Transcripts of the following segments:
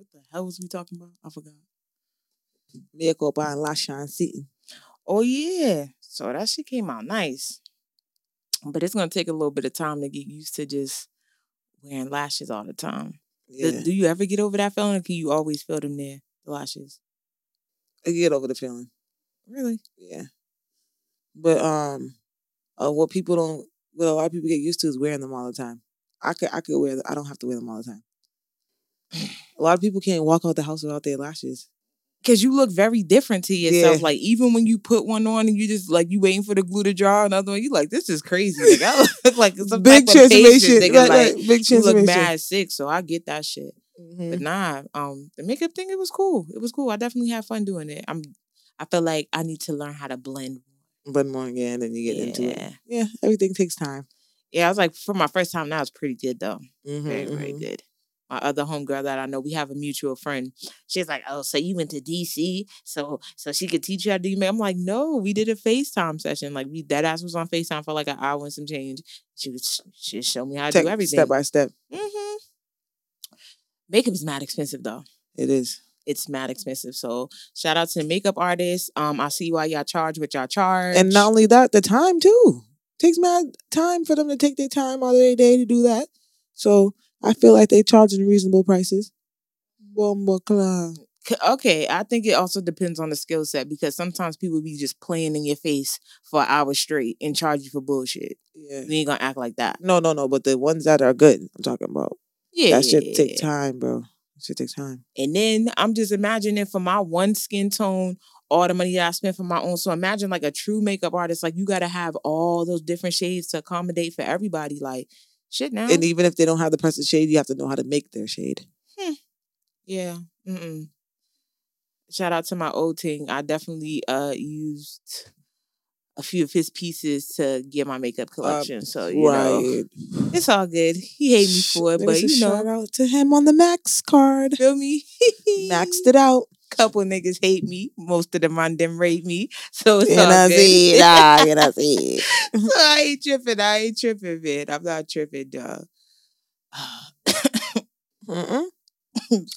What the hell was we talking about? I forgot. Copa and Lashawn Seaton. Oh yeah. So that shit came out nice. But it's gonna take a little bit of time to get used to just wearing lashes all the time. Yeah. Do, do you ever get over that feeling or can you always feel them there? The lashes. I get over the feeling. Really? Yeah. But um uh, what people don't what a lot of people get used to is wearing them all the time. I could I could wear them. I don't have to wear them all the time. A lot of people can't walk out the house without their lashes. Cause you look very different to yourself. Yeah. Like even when you put one on and you just like you waiting for the glue to dry, another one, you like this is crazy. Like I look like some Big type patient, transformation. nigga, Right, like, right. Big you look transformation. mad sick, so I get that shit. Mhm. But nah, um, the makeup thing it was cool. It was cool. I definitely had fun doing it. I'm, I feel like I need to learn how to blend. But more again, and you get into it. Yeah. Yeah, everything takes time. Yeah, I was like for my first time, that was pretty good though. Mhm, Very, very mhm. good. My other homegirl that I know, we have a mutual friend. She's like, "Oh, so you went to DC, so so she could teach you how to do makeup." I'm like, "No, we did a FaceTime session. Like, we that ass was on Facetime for like an hour and some change. She would she would show me how to Take do everything. step by step. hmm Makeup is mad expensive though. It is. It's mad expensive. So shout out to the makeup artists. Um, I see why y'all charge what y'all charge. And not only that, the time too. Takes mad time for them to take their time out of their day to do that. So I feel like they're charging reasonable prices. Bomba club. Okay, I think it also depends on the skill set because sometimes people be just playing in your face for hours straight and charge you for bullshit. Yeah. You ain't gonna act like that. No, no, no. But the ones that are good, I'm talking about. Yeah, That shit take time, bro. That shit take time. And then I'm just imagining for my one skin tone, all the money that I spent for my own. So imagine like a true makeup artist, like you gotta have all those different shades to accommodate for everybody. Like shit now. And even if they don't have the present shade, you have to know how to make their shade. Yeah. Mm-mm. Shout out to my old ting. I definitely uh used a few of his pieces to get my makeup collection. so you know, right. it's all good. He hated me for it, but There's a you know, shout out to him on the Max card. feel me? Maxed it out. Couple niggas hate me. Most of them on them rate me. So it's You all know, see, good. nah, you know, see. so I ain't tripping. I ain't tripping, man. I'm not tripping, dog.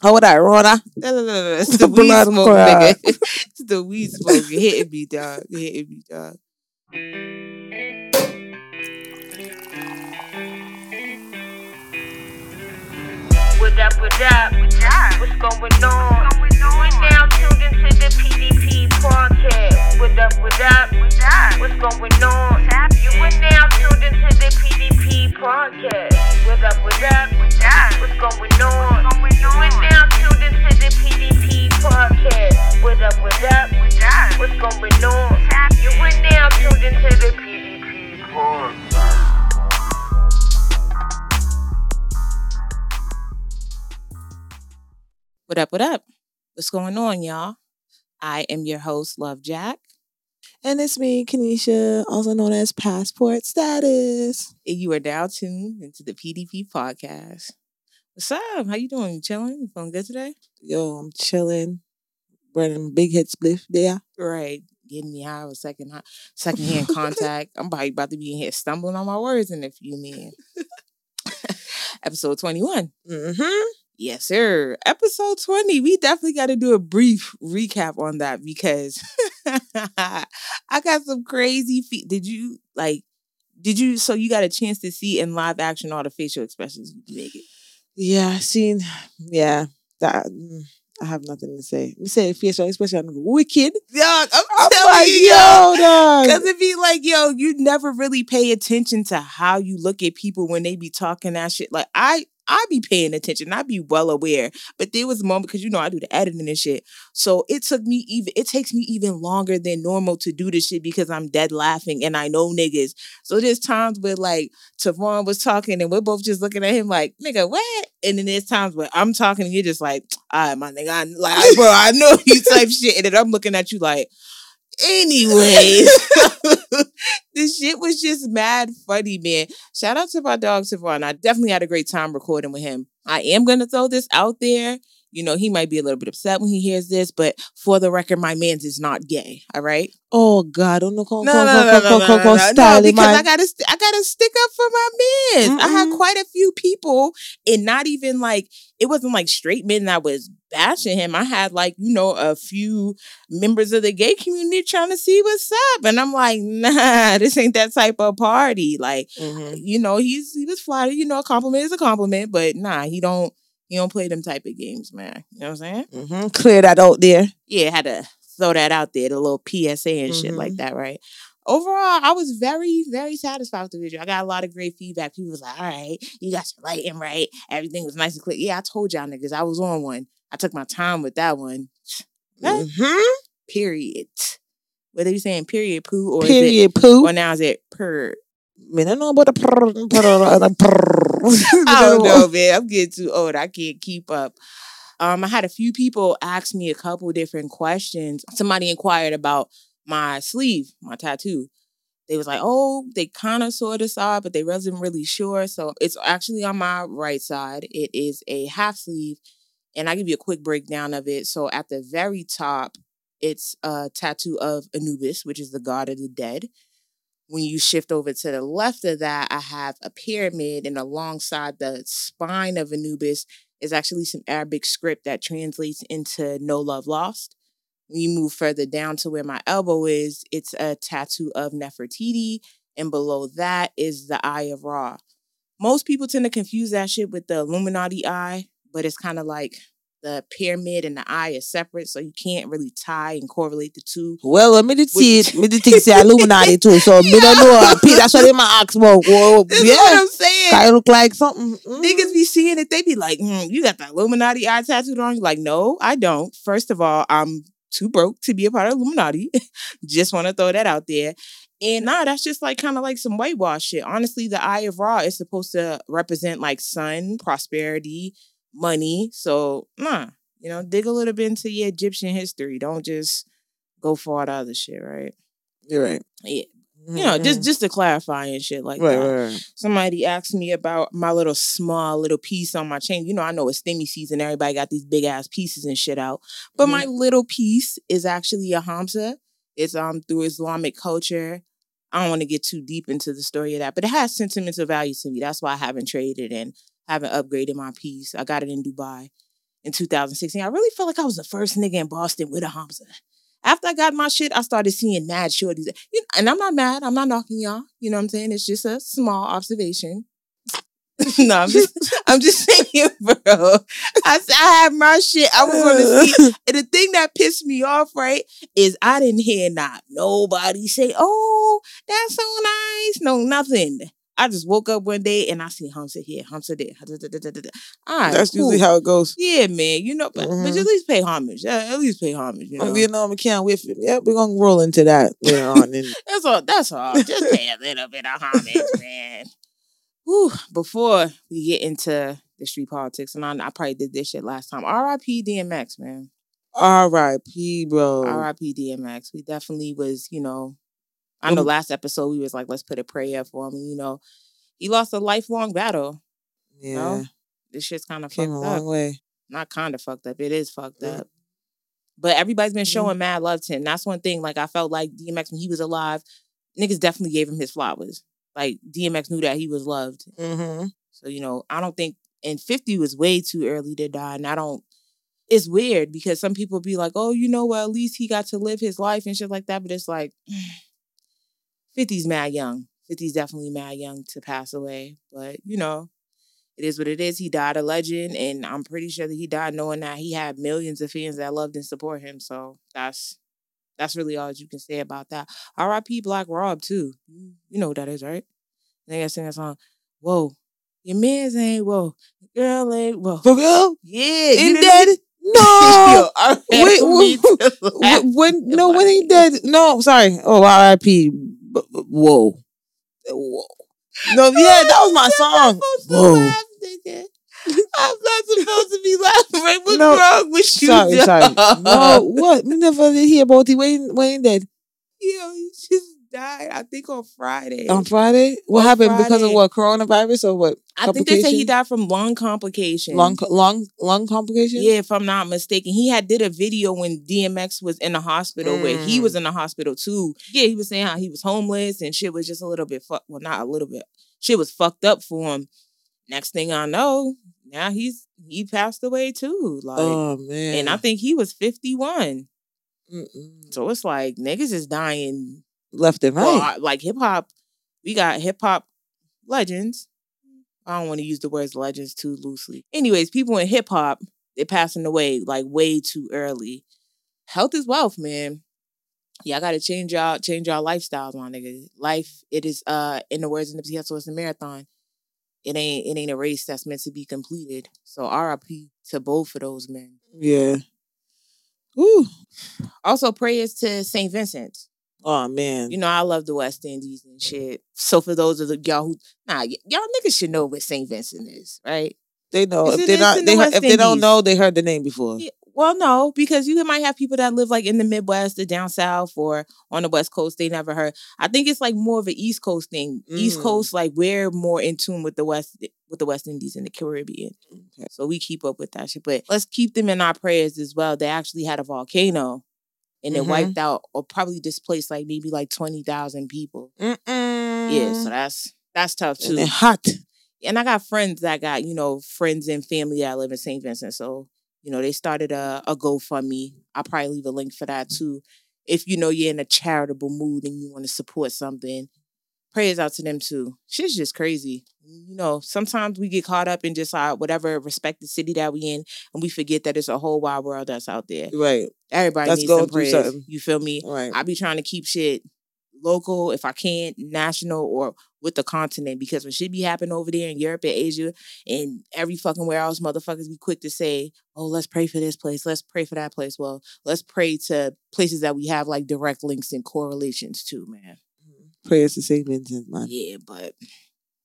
How would I, Rona? No, no, no, no. It's the weed smoke, clot. nigga. it's the weed smoke. You hitting me, dog. You hitting me, dog. What up, what up? What's going on? Up, up? What's going on? You are now tuned into the PDP podcast. Up, up? What's going on? You are now tuned into the PDP podcast. Up, up? What's going on? You are now tuned into the PDP podcast. What up, what up? What's going on, y'all? I am your host, Love Jack. And it's me, Kenesha, also known as Passport Status. And you are now tuned into the PDP podcast. What's up? How you doing? You chilling? You feeling good today? Yo, I'm chilling. Running big hit spliff there. Right. Getting me high with second second hand contact. I'm probably about to be in here stumbling on my words in a few minutes. Episode 21. Mm-hmm. Yes, sir. Episode 20. We definitely got to do a brief recap on that because I got some crazy feet. Did you like, did you, so you got a chance to see in live action all the facial expressions you make it? Yeah, I seen. Yeah, that. I have nothing to say. You say facial expression, I'm wicked. Yeah, I'm, I'm telling like, you, yo, dog. Because it be like, yo, you never really pay attention to how you look at people when they be talking that shit. Like, I I be paying attention. I be well aware. But there was a moment because you know I do the editing and shit. So it took me even it takes me even longer than normal to do this shit because I'm dead laughing and I know niggas. So there's times where like Tavon was talking and we're both just looking at him like, nigga, what? And then there's times where I'm talking and you're just like, all right, my nigga, I, like, bro, I know you type shit. And then I'm looking at you like, anyways. this shit was just mad funny, man. Shout out to my dog Tavon. I definitely had a great time recording with him. I am gonna throw this out there. You know, he might be a little bit upset when he hears this, but for the record, my man's is not gay. All right. Oh God, don't know. No, no, no, no, no, no, no, no, because man. I gotta, st- I gotta stick up for my man. I had quite a few people, and not even like it wasn't like straight men that was bashing him. I had like you know a few members of the gay community trying to see what's up, and I'm like, nah, this ain't that type of party. Like, Mhm. you know, he's he was flattered. You know, a compliment is a compliment, but nah, he don't he don't play them type of games, man. You know what I'm saying? Mhm. Clear that out there. yeah, had to throw that out there, the little PSA and shit like Mhm. that, right? Overall, I was very, very satisfied with the video. I got a lot of great feedback. People was like, all right, you got your lighting right. Everything was nice and clear. Yeah, I told y'all niggas I was on one. I took my time with that one. Huh? Mhm. Period. Whether you saying period poo or is Period. Poo. or now is it per? Man, I know about the prr, prr, the prr. I don't know, man. I'm getting too old. I can't keep up. Um, I had a few people ask me a couple different questions. Somebody inquired about my sleeve, my tattoo. They was like, "Oh, they kind of sort of saw it, but they wasn't really sure." So it's actually on my right side. It is a half sleeve, and I give you a quick breakdown of it. So at the very top, it's a tattoo of Anubis, which is the god of the dead. When you shift over to the left of that, I have a pyramid, and alongside the spine of Anubis is actually some Arabic script that translates into "No Love Lost." When you move further down to where my elbow is, it's a tattoo of Nefertiti, and below that is the Eye of Ra. Most people tend to confuse that shit with the Illuminati eye, but it's kind of like the pyramid and the eye are separate, so you can't really tie and correlate the two. Well, me did see Which- it. Me think say Illuminati too. So me don't know. Pete, That's what they my ask about. Whoa, yeah. what I'm saying. Guy look like something. Mm. Niggas be seeing it, they be like, hmm, you got the Illuminati eye tattooed on. You're like, no, I don't. First of all, I'm too broke to be a part of Illuminati. just want to throw that out there. And nah, that's just like kind of like some whitewash shit. Honestly, the Eye of Ra is supposed to represent like sun, prosperity, money. So nah, you know, dig a little bit into your Egyptian history. Don't just go for all the other shit, right? You're right. Yeah. You know, just just to clarify and shit like Mm-hmm. right, that right, right. somebody asked me about my little small little piece on my chain. You know, I know it's stimmy season. Everybody got these big ass pieces and shit out. But my little piece is actually a Hamza. It's um through Islamic culture. I don't want to get too deep into the story of that, but it has sentimental value to me. That's why I haven't traded and haven't upgraded my piece. I got it in Dubai in 2016. I really felt like I was the first nigga in Boston with a Hamza. After I got my shit, I started seeing mad shorties. You know, and I'm not mad. I'm not knocking y'all. You know what I'm saying? It's just a small observation. no, I'm just, I'm just saying, bro. I, I had my shit. I was on the seat. And the thing that pissed me off, right, is I didn't hear not nobody say, "Oh, that's so nice." No, nothing. I just woke up one day and I see Hamza here, Hamza there. All right, That's cool. usually how it goes. Yeah, man. You know, but, but Mhm. at least pay homage. Yeah, at least pay homage. You know, Oh, You know, wait for Yeah, we're gonna roll into that later on. And that's all. That's all. Just pay a little bit of homage, man. Whew. Before we get into the street politics, and I, I probably did this shit last time. R.I.P. DMX, man. R.I.P. Bro. R.I.P. DMX. We definitely was, you know. I know last episode we was like, let's put a prayer for him. You know, he lost a lifelong battle. Yeah, know? This shit's kind of fucked up. way. not kind of fucked up. It is fucked Yeah. up. But everybody's been Mhm. showing mad love to him. That's one thing. Like I felt like DMX when he was alive, niggas definitely gave him his flowers. Like DMX knew that he was loved. Mm-hmm. So you know, I don't think. And fifty was way too early to die. And I don't. It's weird because some people be like, "Oh, you know, well, at least he got to live his life and shit like that." But it's like, 50's mad young. 50's definitely mad young to pass away. But you know, it is what it is. He died a legend, and I'm pretty sure that he died knowing that he had millions of fans that loved and support him. So that's that's really all that you can say about that. R.I.P. Black Rob too. You know what that is, right? Think I sing that song. Whoa, your man's ain't whoa, your girl ain't whoa. For real? Yeah, He you dead? No. Yo. Wait, to when no when he dead no sorry oh R.I.P. B- b- Whoa, whoa. No, yeah, that was my song. Whoa. laugh. I'm not supposed to be laughing. Right? What's No. wrong with you? Sorry, sorry. dog? No, what? Me never hear about the when he dead. Yo, he's just died. I think on Friday. On Friday? What On happened because of what? Coronavirus or what? I think they say he died from lung complications. Lung lung lung complications. Yeah, if I'm not mistaken, he had did a video when DMX was in the hospital where he Mm. was in the hospital too. Yeah, he was saying how he was homeless and shit was just a little bit fuck. Well, not a little bit. Shit was fucked up for him. Next thing I know, now he's he passed away too. Like, Oh man. and I think he was 51. Mm-mm. So it's like niggas is dying. Left and right. Well, like hip hop, we got hip hop legends. I don't want to use the words legends too loosely. Anyways, people in hip hop, they're passing away like way too early. Health is wealth, man. Y'all gotta change y'all change y'all lifestyles, my nigga. Life, it is uh in the words of Nipsey Hussle, it's a marathon. It ain't it ain't a race that's meant to be completed. So RIP to both of those men. yeah. Ooh. Also prayers to St. Vincent. Oh man. You know, I love the West Indies and shit. So for those of the y'all who nah, y- y'all niggas should know what St. Vincent is, right? they know if they're not the they heard, if they don't know they heard the name before. Yeah, Well, no, because you might have people that live like in the Midwest or down south or on the West Coast. They never heard. I think it's like more of an East Coast thing. East Mm. Coast, like we're more in tune with the West with the West Indies and the Caribbean. Okay. So we keep up with that shit. But let's keep them in our prayers as well. They actually had a volcano and it Mhm. wiped out or probably displaced like maybe like twenty thousand people. Mm-mm. Yeah, so that's that's tough too. and hot. and I got friends that got, you know, friends and family that live in St. Vincent. So, you know, they started a, a GoFundMe. I'll probably leave a link for that too. If you know you're in a charitable mood and you want to support something, prayers out to them too. Shit's just crazy. You know, sometimes we get caught up in just uh, whatever respected city that we in and we forget that it's a whole wide world that's out there. Right. Everybody needs some prayers. something. You feel me? Right. I be trying to keep shit local if I can, national or with the continent because when shit be happening over there in Europe and Asia and every fucking where else motherfuckers be quick to say, oh, let's pray for this place, let's pray for that place. Well, let's pray to places that we have like direct links and correlations to, man. Prayers to Saint Vincent, man. Yeah, but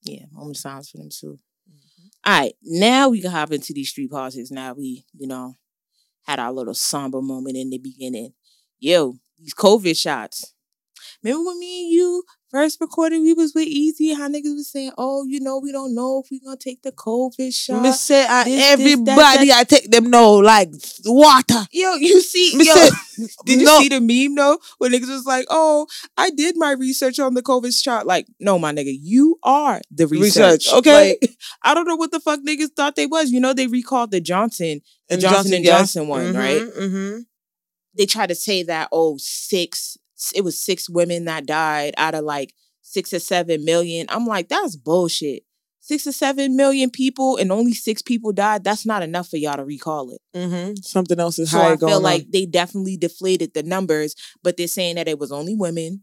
yeah, moment of silence for them too. Mm-hmm. All right, now we can hop into these street politics. Now we, you know, had our little somber moment in the beginning. Yo, these COVID shots. Remember when me and you first recorded, we was with Easy, how niggas was saying, oh, you know, we don't know if we gonna take the COVID shot. Me say uh, this, this, everybody that, I take them know like water. Yo, you see, Me yo, say, did you no. see the meme though? When niggas was like, "Oh, I did my research on the COVID shot." Like, no, my nigga, you are the research. Research, okay. Like, I don't know what the fuck niggas thought they was. You know, they recalled the Johnson, the And Johnson, and yes. Johnson one, right? Mm-hmm. They tried to say that oh, six, it was six women that died out of like six or seven million. I'm like, that's bullshit. Six or seven million people and only six people died. That's not enough for y'all to recall it. Mm-hmm. Something else is So higher I going feel on. like they definitely deflated the numbers, but they're saying that it was only women.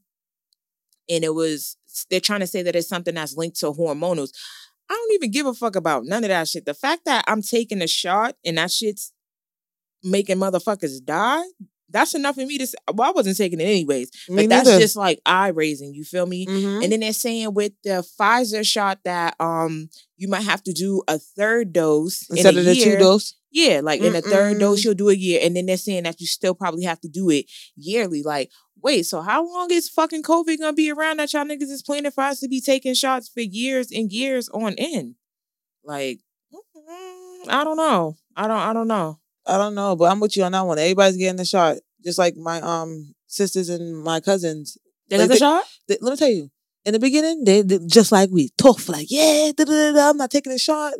And it was they're trying to say that it's something that's linked to hormonals. I don't even give a fuck about none of that shit. The fact that I'm taking a shot and that shit's making motherfuckers die, that's enough for me to say. Well, I wasn't taking it anyways. Me but that's just like eye raising, you feel me? Mhm. And then they're saying with the Pfizer shot that um you might have to do a third dose in instead of the year. two dose. Yeah, like in the third dose, you'll do a year, and then they're saying that you still probably have to do it yearly. Like, wait, so how long is fucking COVID gonna be around that y'all niggas is planning for us to be taking shots for years and years on end? Like, mm, I don't know. I don't. I don't know. I don't know, but I'm with you on that one. Everybody's getting the shot, just like my um sisters and my cousins. They Like got the they- shot. They- let me tell you, in the beginning, they, they just like we tough, like yeah, da, da, da, I'm not taking a shot.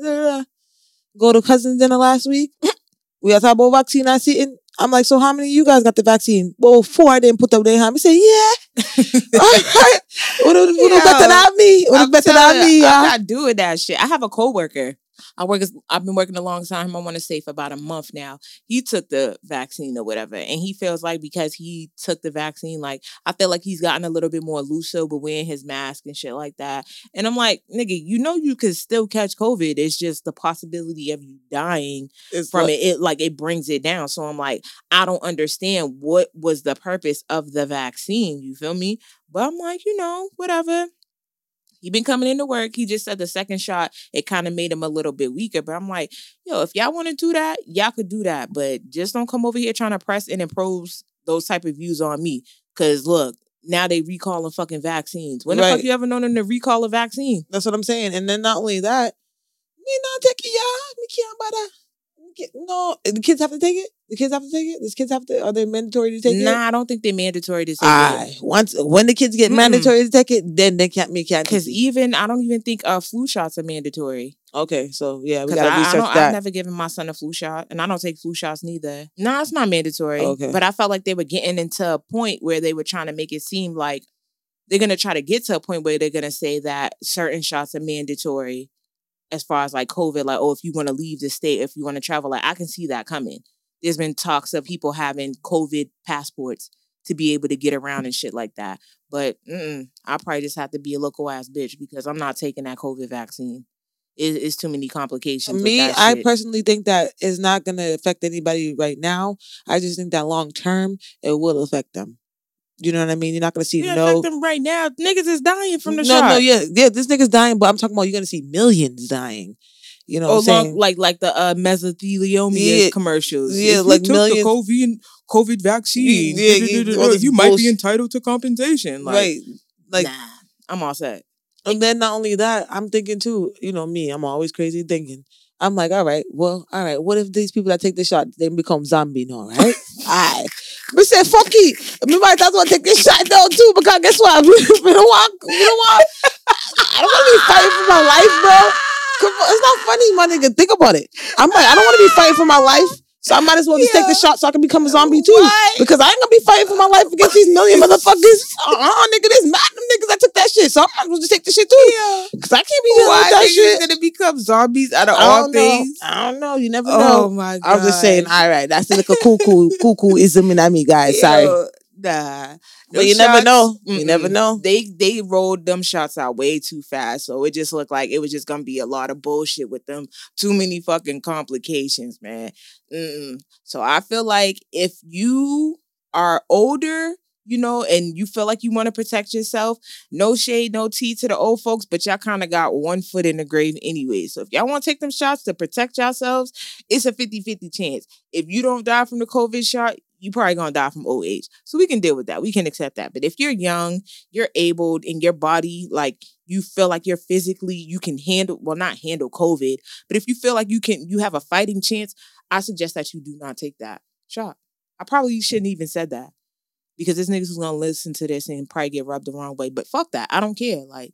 Go to cousins dinner last week. we are talking about vaccine. I see, and I'm like, so how many of you guys got the vaccine? Well, four I didn't put up their hand. He said, yeah. Would have Yo, better than me. Have better than me. I'm not doing that shit. I have a coworker. I work. As, I've been working alongside him. I want to say for about a month now. He took the vaccine or whatever, and he feels like because he took the vaccine, like I feel like he's gotten a little bit more looser but wearing his mask and shit like that. And I'm like, nigga, you know you could still catch COVID. It's just the possibility of you dying It's from like- it. It like it brings it down. So I'm like, I don't understand what was the purpose of the vaccine. You feel me? But I'm like, you know, whatever. He been coming into work. He just said the second shot, it kind of made him a little bit weaker. But I'm like, yo, if y'all want to do that, y'all could do that. But just don't come over here trying to press and impose those type of views on me. Cause look, now they recalling fucking vaccines. When the Right. fuck you ever known them to recall a vaccine? That's what I'm saying. And then not only that, me not taking y'all. Me can't buy that. No, the kids have to take it. The kids have to take it. The kids have to. Are they mandatory to take it? Nah, I don't think they're mandatory to take Aye. Once when the kids get Mm-mm. mandatory to take it, then they can't. Me can't. Because even I don't even think uh, flu shots are mandatory. okay, so yeah, we gotta I, I research don't, I've never given my son a flu shot, and I don't take flu shots neither. No, it's not mandatory. Okay. But I felt like they were getting into a point where they were trying to make it seem like they're gonna try to get to a point where they're gonna say that certain shots are mandatory as far as like COVID, like, oh, if you want to leave the state, if you want to travel, like I can see that coming. There's been talks of people having COVID passports to be able to get around and shit like that. But I probably just have to be a local ass bitch because I'm not taking that COVID vaccine. It, it's too many complications. with Me, I personally think that is not going to affect anybody right now. I just think that long term it will affect them. You know what I mean? You're not going to see Yeah, no. them right now. Niggas is dying from the no, shot. no, yeah, yeah. This nigga's dying, but I'm talking about you're going to see millions dying. You know Oh, what I'm saying? long, like like the uh, mesothelioma Yeah. commercials. Yeah, If like took millions- the COVID COVID vaccine. Yeah, yeah, all this you might be entitled to compensation. Like, right. Like, nah, I'm all set. and then not only that, I'm thinking too, you know, me, I'm always crazy thinking. I'm like, all right, well, all right, what if these people that take the shot, they become zombie now, right? Aye. But say, fuck it. Me might as well take this shot though too, because guess what? we don't want, we don't want, I don't want to be fighting for my life, bro. It's not funny, my nigga. Think about it. I'm like, I don't want to be fighting for my life. So I might as well just take the shot so I can become a zombie too. What? Because I ain't gonna be fighting for my life against these million motherfuckers. Uh-uh, nigga, there's mad them niggas that took that shit. So I might as well just take the shit too. Yeah. Cause I can't be dealing Why with that shit. gonna become zombies out of I all don't know. things? I don't know. You never Oh know. my god! I'm just saying, all right, that's the little cuckoo, cuckooism in me, guys. Sorry. Nah. But Them you never know. You never mm-mm. know. They they rolled them shots out way too fast, so it just looked like it was just gonna be a lot of bullshit with them. Too many fucking complications, man. Mm-mm. So I feel like if you are older, you know, and you feel like you want to protect yourself, no shade, no tea to the old folks, but y'all kind of got one foot in the grave anyway. So if y'all want to take them shots to protect yourselves, it's a 50-50 chance. If you don't die from the COVID shot, you probably gonna die from old age. So we can deal with that. We can accept that. But if you're young, you're able in your body, like you feel like you're physically, you can handle, well, not handle COVID, but if you feel like you can, you have a fighting chance, I suggest that you do not take that shot. I probably shouldn't even said that because this niggas gonna listen to this and probably get rubbed the wrong way. But fuck that. I don't care. Like,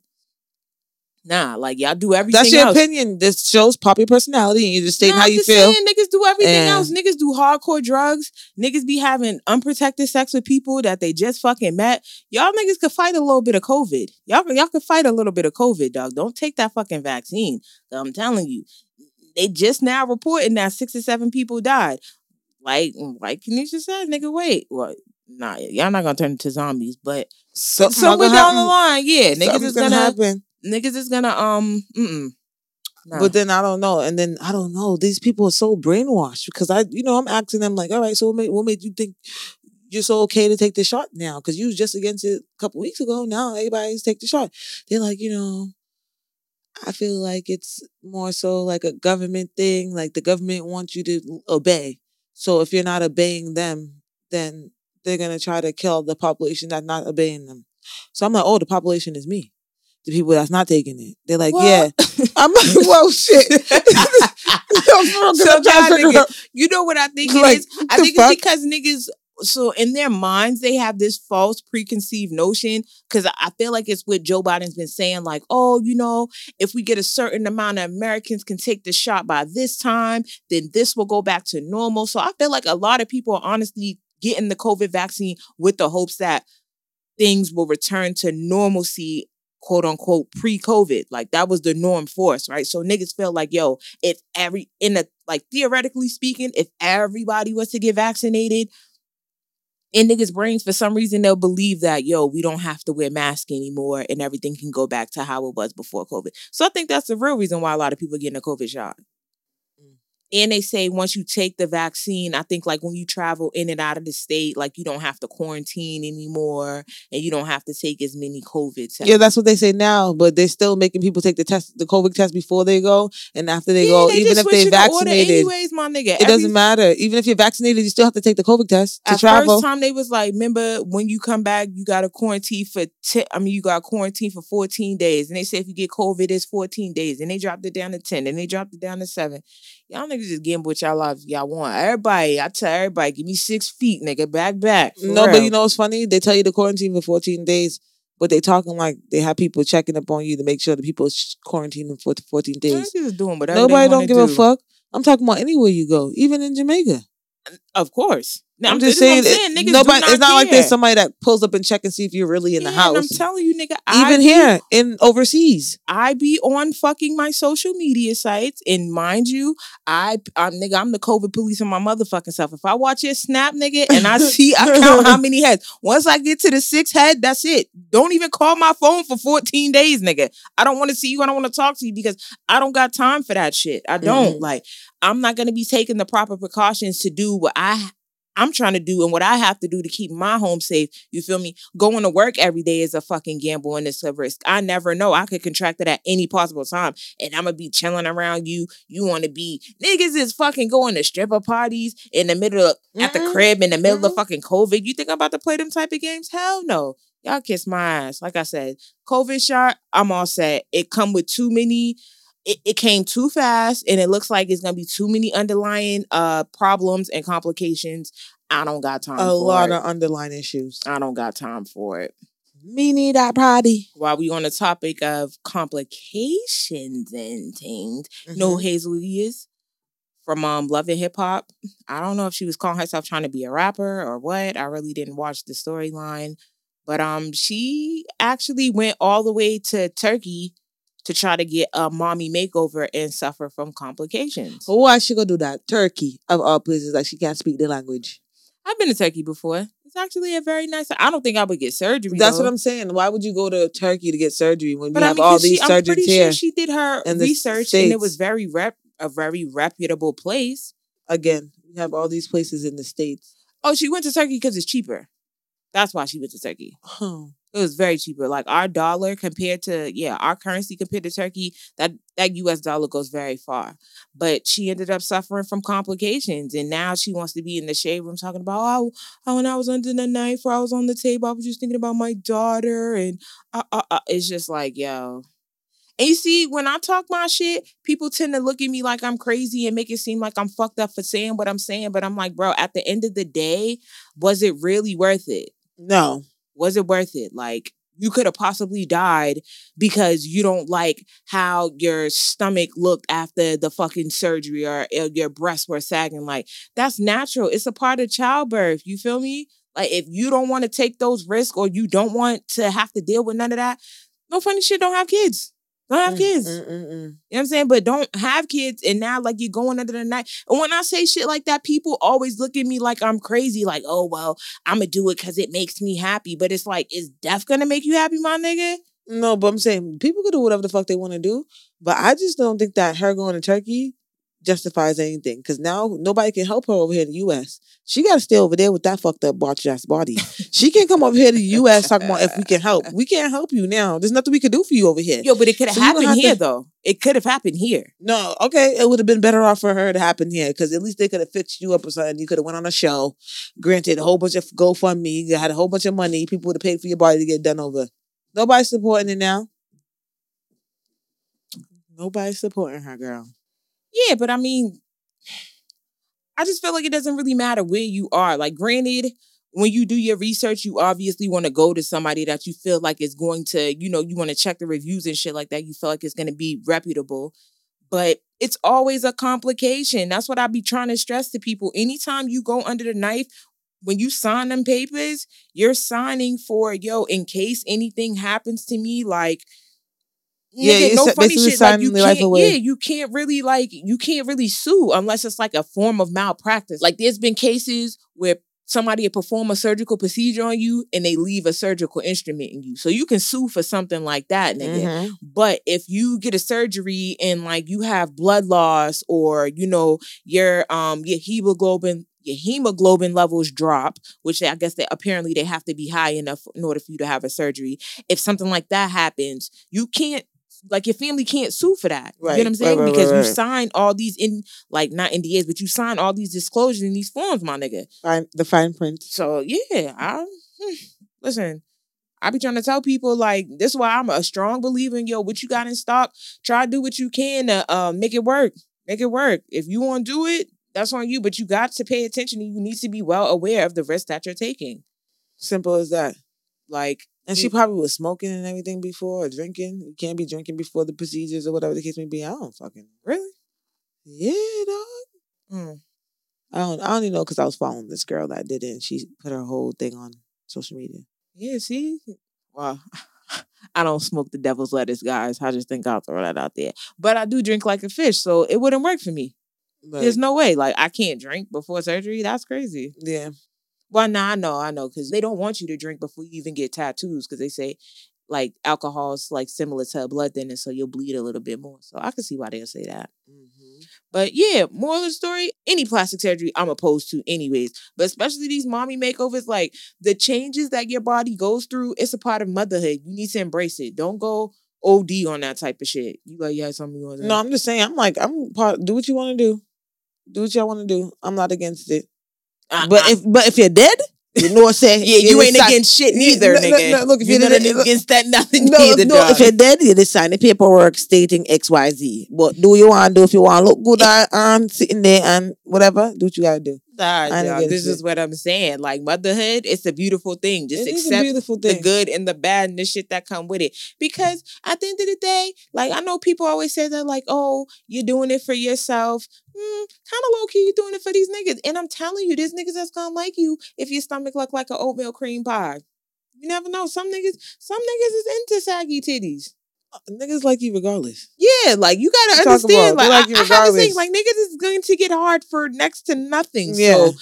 nah, like y'all do everything. That's your else. opinion. This shows popular personality, and you're just stating Nah, how I'm you just feel. Saying, niggas do everything And- else. Niggas do hardcore drugs. Niggas be having unprotected sex with people that they just fucking met. Y'all niggas could fight a little bit of COVID. Y'all, y'all could fight a little bit of COVID, dog. Don't take that fucking vaccine. I'm telling you. They just now reporting that six or seven people died. Like, like Kanisha said, nigga, wait. Well, nah, y'all not gonna turn into zombies, but Something somewhere gonna down the line, yeah, niggas Something's is gonna, happen. Niggas is gonna um mm-mm. Nah. But then I don't know, and then I don't know. These people are so brainwashed because I, you know, I'm asking them like, all right, so what made, what made you think you're so okay to take the shot now? Because you was just against it a couple weeks ago. Now everybody's take the shot. They're like, you know, I feel like it's more so like a government thing. Like the government wants you to obey. So if you're not obeying them, then they're gonna try to kill the population that's not obeying them. So I'm like, oh, the population is me. The people that's not taking it. They're like, What? yeah. I'm like, well, shit. No, for real, 'cause So niggas- You know what I think Like, is? I think fuck? it's because niggas. So in their minds, they have this false preconceived notion. Because I feel like it's what Joe Biden's been saying, like, oh, you know, if we get a certain amount of Americans can take the shot by this time, then this will go back to normal. So I feel like a lot of people are honestly getting the COVID vaccine with the hopes that things will return to normalcy quote unquote pre-COVID. Like that was the norm for us, right? So niggas felt like, yo, if every in a like theoretically speaking, if everybody was to get vaccinated, in niggas' brains, for some reason they'll believe that, yo, we don't have to wear masks anymore and everything can go back to how it was before COVID. So I think that's the real reason why a lot of people are getting a COVID shot. And they say once you take the vaccine, I think like when you travel in and out of the state, like you don't have to quarantine anymore and you don't have to take as many COVID tests. Yeah, that's what they say now, but they're still making people take the test, the COVID test before they go, and after they Yeah, go, they even if they're switching the order vaccinated, anyways, my nigga. it doesn't matter. Even if you're vaccinated, you still have to take the COVID test to At travel. first time, they was like, remember when you come back, you got to quarantine for. T- I mean, you got quarantine for fourteen days, and they say if you get COVID, it's fourteen days, and they dropped it down to ten, and they dropped it down to seven. Y'all niggas just getting what y'all lives y'all want. Everybody, I tell everybody, give me six feet, nigga, back back. No, but you know what's funny? They tell you to quarantine for 14 days, but they talking like they have people checking up on you to make sure the people quarantining for 14 days. Niggas doing whatever. Nobody don't give a fuck. I'm talking about anywhere you go, even in Jamaica. Of course. I'm this just what saying, it- nobody. not it's not like there's somebody that pulls up and check and see if you're really in the and I'm telling you, nigga, Even I be- here in overseas, I be on fucking my social media sites, and mind you, I, I'm nigga, I'm the COVID police on my motherfucking self. If I watch your snap, nigga, and I see, I count how many heads. Once I get to the sixth head, that's it. Don't even call my phone for 14 days, nigga. I don't want to see you. I don't want to talk to you because I don't got time for that shit. I don't Mhm. like. I'm not gonna be taking the proper precautions to do what I. I'm trying to do and what I have to do to keep my home safe. You feel me? Going to work every day is a fucking gamble and it's a risk. I never know. I could contract it at any possible time. And I'm gonna be chilling around you. You wanna be niggas is fucking going to stripper parties in the middle of at the mm-hmm. crib in the middle of Mm-mm. fucking COVID. You think I'm about to play them type of games? Hell no. Y'all kiss my ass. Like I said, COVID shot, I'm all set. It come with too many it, it came too fast and it looks like it's gonna be too many underlying uh problems and complications. I don't got time a lot it. of underlying issues. I don't got time for it. Me need that party. While we on the topic of complications and things, who Mhm. Hazel is from um Love and Hip Hop. I don't know if she was calling herself trying to be a rapper or what. I really didn't watch the storyline, but um she actually went all the way to Turkey to try to get a mommy makeover and suffer from complications. Why she go do that? Turkey of all places, like she can't speak the language. I've been to Turkey before. It's actually a very nice. I don't think I would get surgery. That's though. what I'm saying. Why would you go to Turkey to get surgery when But you I have mean, all these she, I'm surgeons pretty here? sure she did her research, and it was very rep a very reputable place. Again, you have all these places in the states. Oh, she went to Turkey because it's cheaper. That's why she went to Turkey. It was very cheaper. Like our dollar compared to yeah, our currency compared to Turkey, that that US dollar goes very far. But she ended up suffering from complications, and now she wants to be in the shade room talking about oh, oh when I was under the knife or I was on the table, I was just thinking about my daughter, and uh, uh, uh, it's just like yo. And you see, when I talk my shit, people tend to look at me like I'm crazy and make it seem like I'm fucked up for saying what I'm saying. But I'm like, bro, at the end of the day, was it really worth it? No. Was it worth it? Like you could have possibly died because you don't like how your stomach looked after the fucking surgery or your breasts were sagging. Like that's natural. It's a part of childbirth. You feel me? Like if you don't want to take those risks or you don't want to have to deal with none of that, no funny shit. Don't have kids. Don't have Mm, kids. mm, mm, mm. You know what I'm saying? But don't have kids and now like you're going under the night. And when I say shit like that, people always look at me like I'm crazy, like, oh well, I'ma do it because it makes me happy. But it's like, is death gonna make you happy, my nigga? No, but I'm saying people can do whatever the fuck they want to do. But I just don't think that her going to Turkey justifies anything. Because now nobody can help her over here in the US. She got to stay over there with that fucked up botched ass body. she can't come over here to the US talking about if we can help. We can't help you now. There's nothing we can do for you over here. Yo, but it could have So happened have to- here though. It could have happened here. No, okay, it would have been better off for her to happen here because at least they could have fixed you up or something. You could have went on a show, granted a whole bunch of GoFundMe, you had a whole bunch of money. People would have paid for your body to get done over. Nobody's supporting it now. Nobody's supporting her, girl. Yeah, but I mean, I just feel like it doesn't really matter where you are. Like, granted, when you do your research, you obviously want to go to somebody that you feel like is going to, you know, you want to check the reviews and shit like that. You feel like it's going to be reputable. But it's always a complication. That's what I'd be trying to stress to people. Anytime you go under the knife, when you sign them papers, you're signing for, yo, in case anything happens to me, like, Yeah, nigga, no funny shit. Like you signing their life can't, yeah, you can't really like you can't really sue unless it's like a form of malpractice. Like there's been cases where somebody perform a surgical procedure on you and they leave a surgical instrument in you. So you can sue for something like that, nigga. Mhm. But if you get a surgery and like you have blood loss or you know your um your hemoglobin your hemoglobin levels drop, which I guess they apparently they have to be high enough in order for you to have a surgery. If something like that happens, you can't like your family can't sue for that. You know what I'm saying? right, because right, you right. signed all these in like not NDAs, but you signed all these disclosures in these forms, my nigga. Fine, the fine print. So yeah, I hmm, listen. I be trying to tell people like this is why I'm a strong believer in yo, what you got in stock, try to do what you can to uh, make it work. Make it work. If you want to do it, that's on you. But you got to pay attention and you need to be well aware of the risk that you're taking. Simple as that. Like And she probably was smoking and everything before or drinking. You can't be drinking before the procedures or whatever the case may be. I don't fucking really? yeah, dog. Mm. I don't. I only know because I was following this girl that did it. and She put her whole thing on social media. Yeah, see? Well, I don't smoke the devil's lettuce, guys. I just think I'll throw that out there. But I do drink like a fish, so it wouldn't work for me. But There's no way. Like I can't drink before surgery. That's crazy. yeah, Well, nah, I know, I know, because they don't want you to drink before you even get tattoos, because they say like alcohol is like similar to a blood thinner, so you'll bleed a little bit more. So I can see why they'll say that. Mhm. But yeah, moral of the story: any plastic surgery, I'm opposed to, anyways. But especially these mommy makeovers, like the changes that your body goes through, it's a part of motherhood. You need to embrace it. Don't go OD on that type of shit. You like, yeah, something you want to No, I'm just saying. I'm like, I'm part. Do what you want to do. Do what y'all want to do. I'm not against it. Uh, But if but if you're dead, you know what I'm saying. yeah, you ain't decide- against shit neither, no, no, nigga. no, look, if you're you not against that nothing No, neither, no, dog. if you're dead, you just sign the paperwork stating X, Y, Z. But do you want to do if you want to look good and sitting there and whatever, do what you gotta do. Nah, I ain't this is what I'm saying. Like motherhood, it's a beautiful thing. Just It accept beautiful the good and the bad and the shit that come with it. Because at the end of the day, like I know people always say that, like, oh, you're doing it for yourself. Mm, kind of low key, you doing it for these niggas. And I'm telling you, these niggas that's gonna like you if your stomach look like an oatmeal cream pie. You never know. Some niggas, some niggas is into saggy titties. Uh, niggas like you regardless. Yeah, like you gotta You understand. Like, like you I, I have to say, like niggas is going to get hard for next to nothing. Yeah. So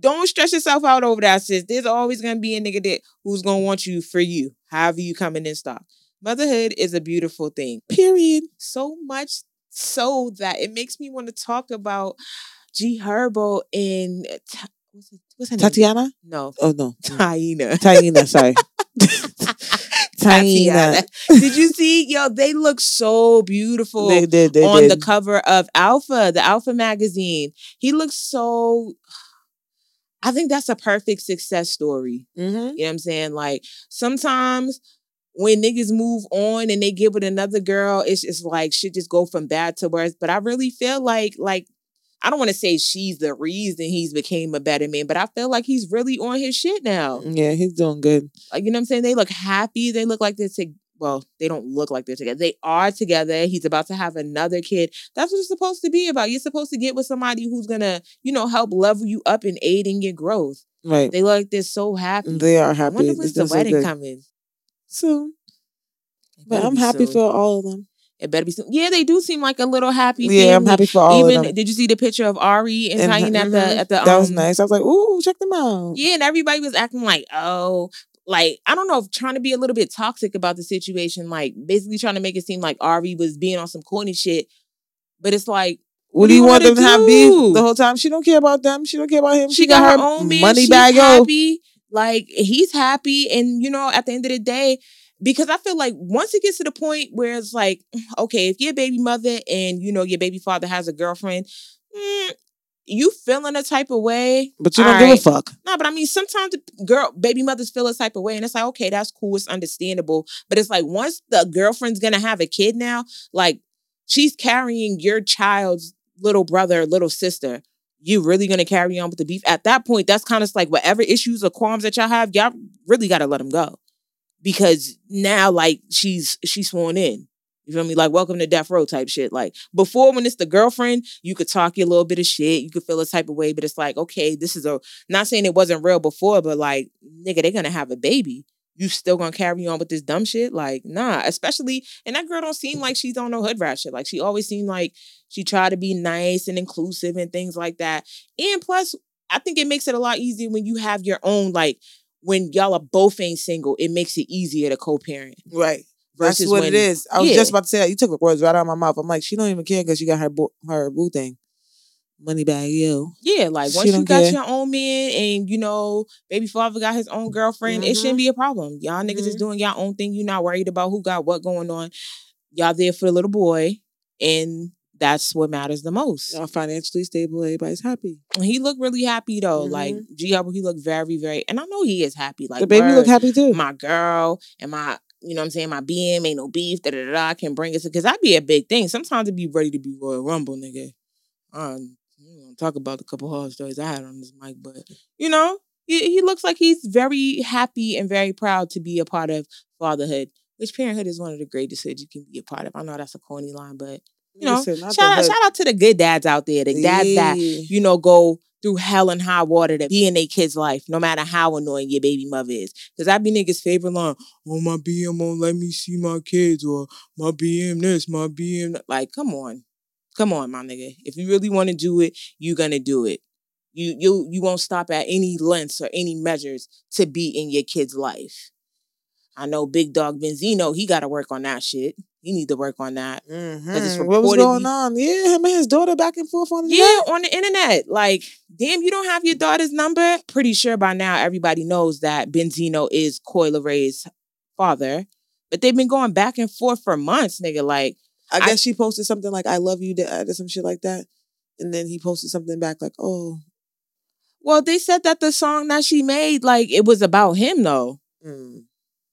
don't stress yourself out over that, sis. There's always gonna be a nigga that who's gonna want you for you, however you coming in stock. Motherhood is a beautiful thing. Period. So much so that it makes me want to talk about G Herbo and what's, her name? Tatiana? No, Oh no. Taina. Taina, sorry. Tatiana. Did you see? Yo, they look so beautiful. They did, they on did. the cover of Alpha, the Alpha magazine. He looks so. I think that's a perfect success story. mm-hmm. You know what I'm saying? Like sometimes when niggas move on and they get with another girl, it's just like shit just go from bad to worse. But I really feel like like I don't want to say she's the reason he's became a better man, but I feel like he's really on his shit now. Mm, yeah, he's doing good. Like you know what I'm saying? They look happy. They look like they're together. Well, they don't look like they're together. They are together. He's about to have another kid. That's what it's supposed to be about. You're supposed to get with somebody who's gonna, you know, help level you up and aid in your growth. Right. They look like they're so happy. They are I happy. wonder It's when's the so wedding good. coming. Soon. But I'm happy soon. for all of them. It better be soon. Yeah, they do seem like a little happy. Yeah, I'm happy for all Even of them. did you see the picture of Ari and, And- Taina at the mhm. at the that was um, nice. I was like, ooh, check them out. Yeah, and everybody was acting like, oh, like I don't know, trying to be a little bit toxic about the situation, like basically trying to make it seem like Ari was being on some corny shit. But it's like What do you want them to have beef the whole time? She don't care about them. She don't care about him. she, got, her own money bag. oh. happy, like he's happy, and you know, at the end of the day, because I feel like once it gets to the point where it's like, okay, if your baby mother and you know your baby father has a girlfriend, mm, you feeling a type of way. But you don't All give a fuck. No, but I mean, sometimes the girl, baby mothers feel a type of way, and it's like, okay, that's cool, it's understandable. But it's like once the girlfriend's gonna have a kid now, like she's carrying your child's little brother, little sister. You really gonna carry on with the beef? At that point, that's kind of like whatever issues or qualms that y'all have, y'all really gotta let them go, because now, like she's she's sworn in. You feel me? Like welcome to death row type shit. Like before, when it's the girlfriend, you could talk your little bit of shit, you could feel a type of way, but it's like, okay, this is a not saying it wasn't real before, but like, nigga, they're gonna have a baby. You still gonna carry on with this dumb shit? Like, nah. Especially, and that girl don't seem like she's on no hood rat shit. Like, she always seemed like she tried to be nice and inclusive and things like that. And plus, I think it makes it a lot easier when you have your own like when y'all are both ain't single. It makes it easier to co-parent Right. versus That's what when it is. I was yeah. just about to say that. You took the words right out of my mouth. I'm like, she don't even care because she got her boo, her boo thing. Money bag, yo. Yeah, like once you got care. your own man and you know, baby father got his own girlfriend, it Mhm. shouldn't be a problem. Y'all niggas is Mhm. doing y'all own thing. You're not worried about who got what going on. Y'all there for the little boy, and that's what matters the most. Y'all financially stable. Everybody's happy. He looked really happy though. Like G Herbo, he looked very, very, and I know he is happy. Like the baby look happy too. my girl and my. You know what I'm saying? My BM ain't no beef. Da da da. da I can bring it because that'd be a big thing. Sometimes it'd be ready to be Royal Rumble, nigga. Um, you know, talk about the couple horror stories I had on this mic, but you know, he, he looks like he's very happy and very proud to be a part of fatherhood. Which parenthood is one of the greatest hoods you can be a part of. I know that's a corny line, but you know, Listen, shout out, shout out to the good dads out there, the dads that you know go through hell and high water to be in their kid's life, no matter how annoying your baby mother is. Because I be niggas' favorite line, oh, my BM won't let me see my kids, or my BM this, my BM that. Like, come on. Come on, my nigga. If you really want to do it, you gonna do it. You you you won't stop at any lengths or any measures to be in your kid's life. I know Big Dog Benzino, he gotta work on that shit. He need to work on that. Mhm. What was going on? Yeah, him and his daughter back and forth on the Yeah, on the internet. Like, damn, you don't have your daughter's number? Pretty sure by now everybody knows that Benzino is Coi Leray's father. But they've been going back and forth for months, nigga. Like, I I- guess she posted something like "I love you" dad," or some shit like that, and then he posted something back like, "Oh, well, they said that the song that she made, like, it was about him though. mm.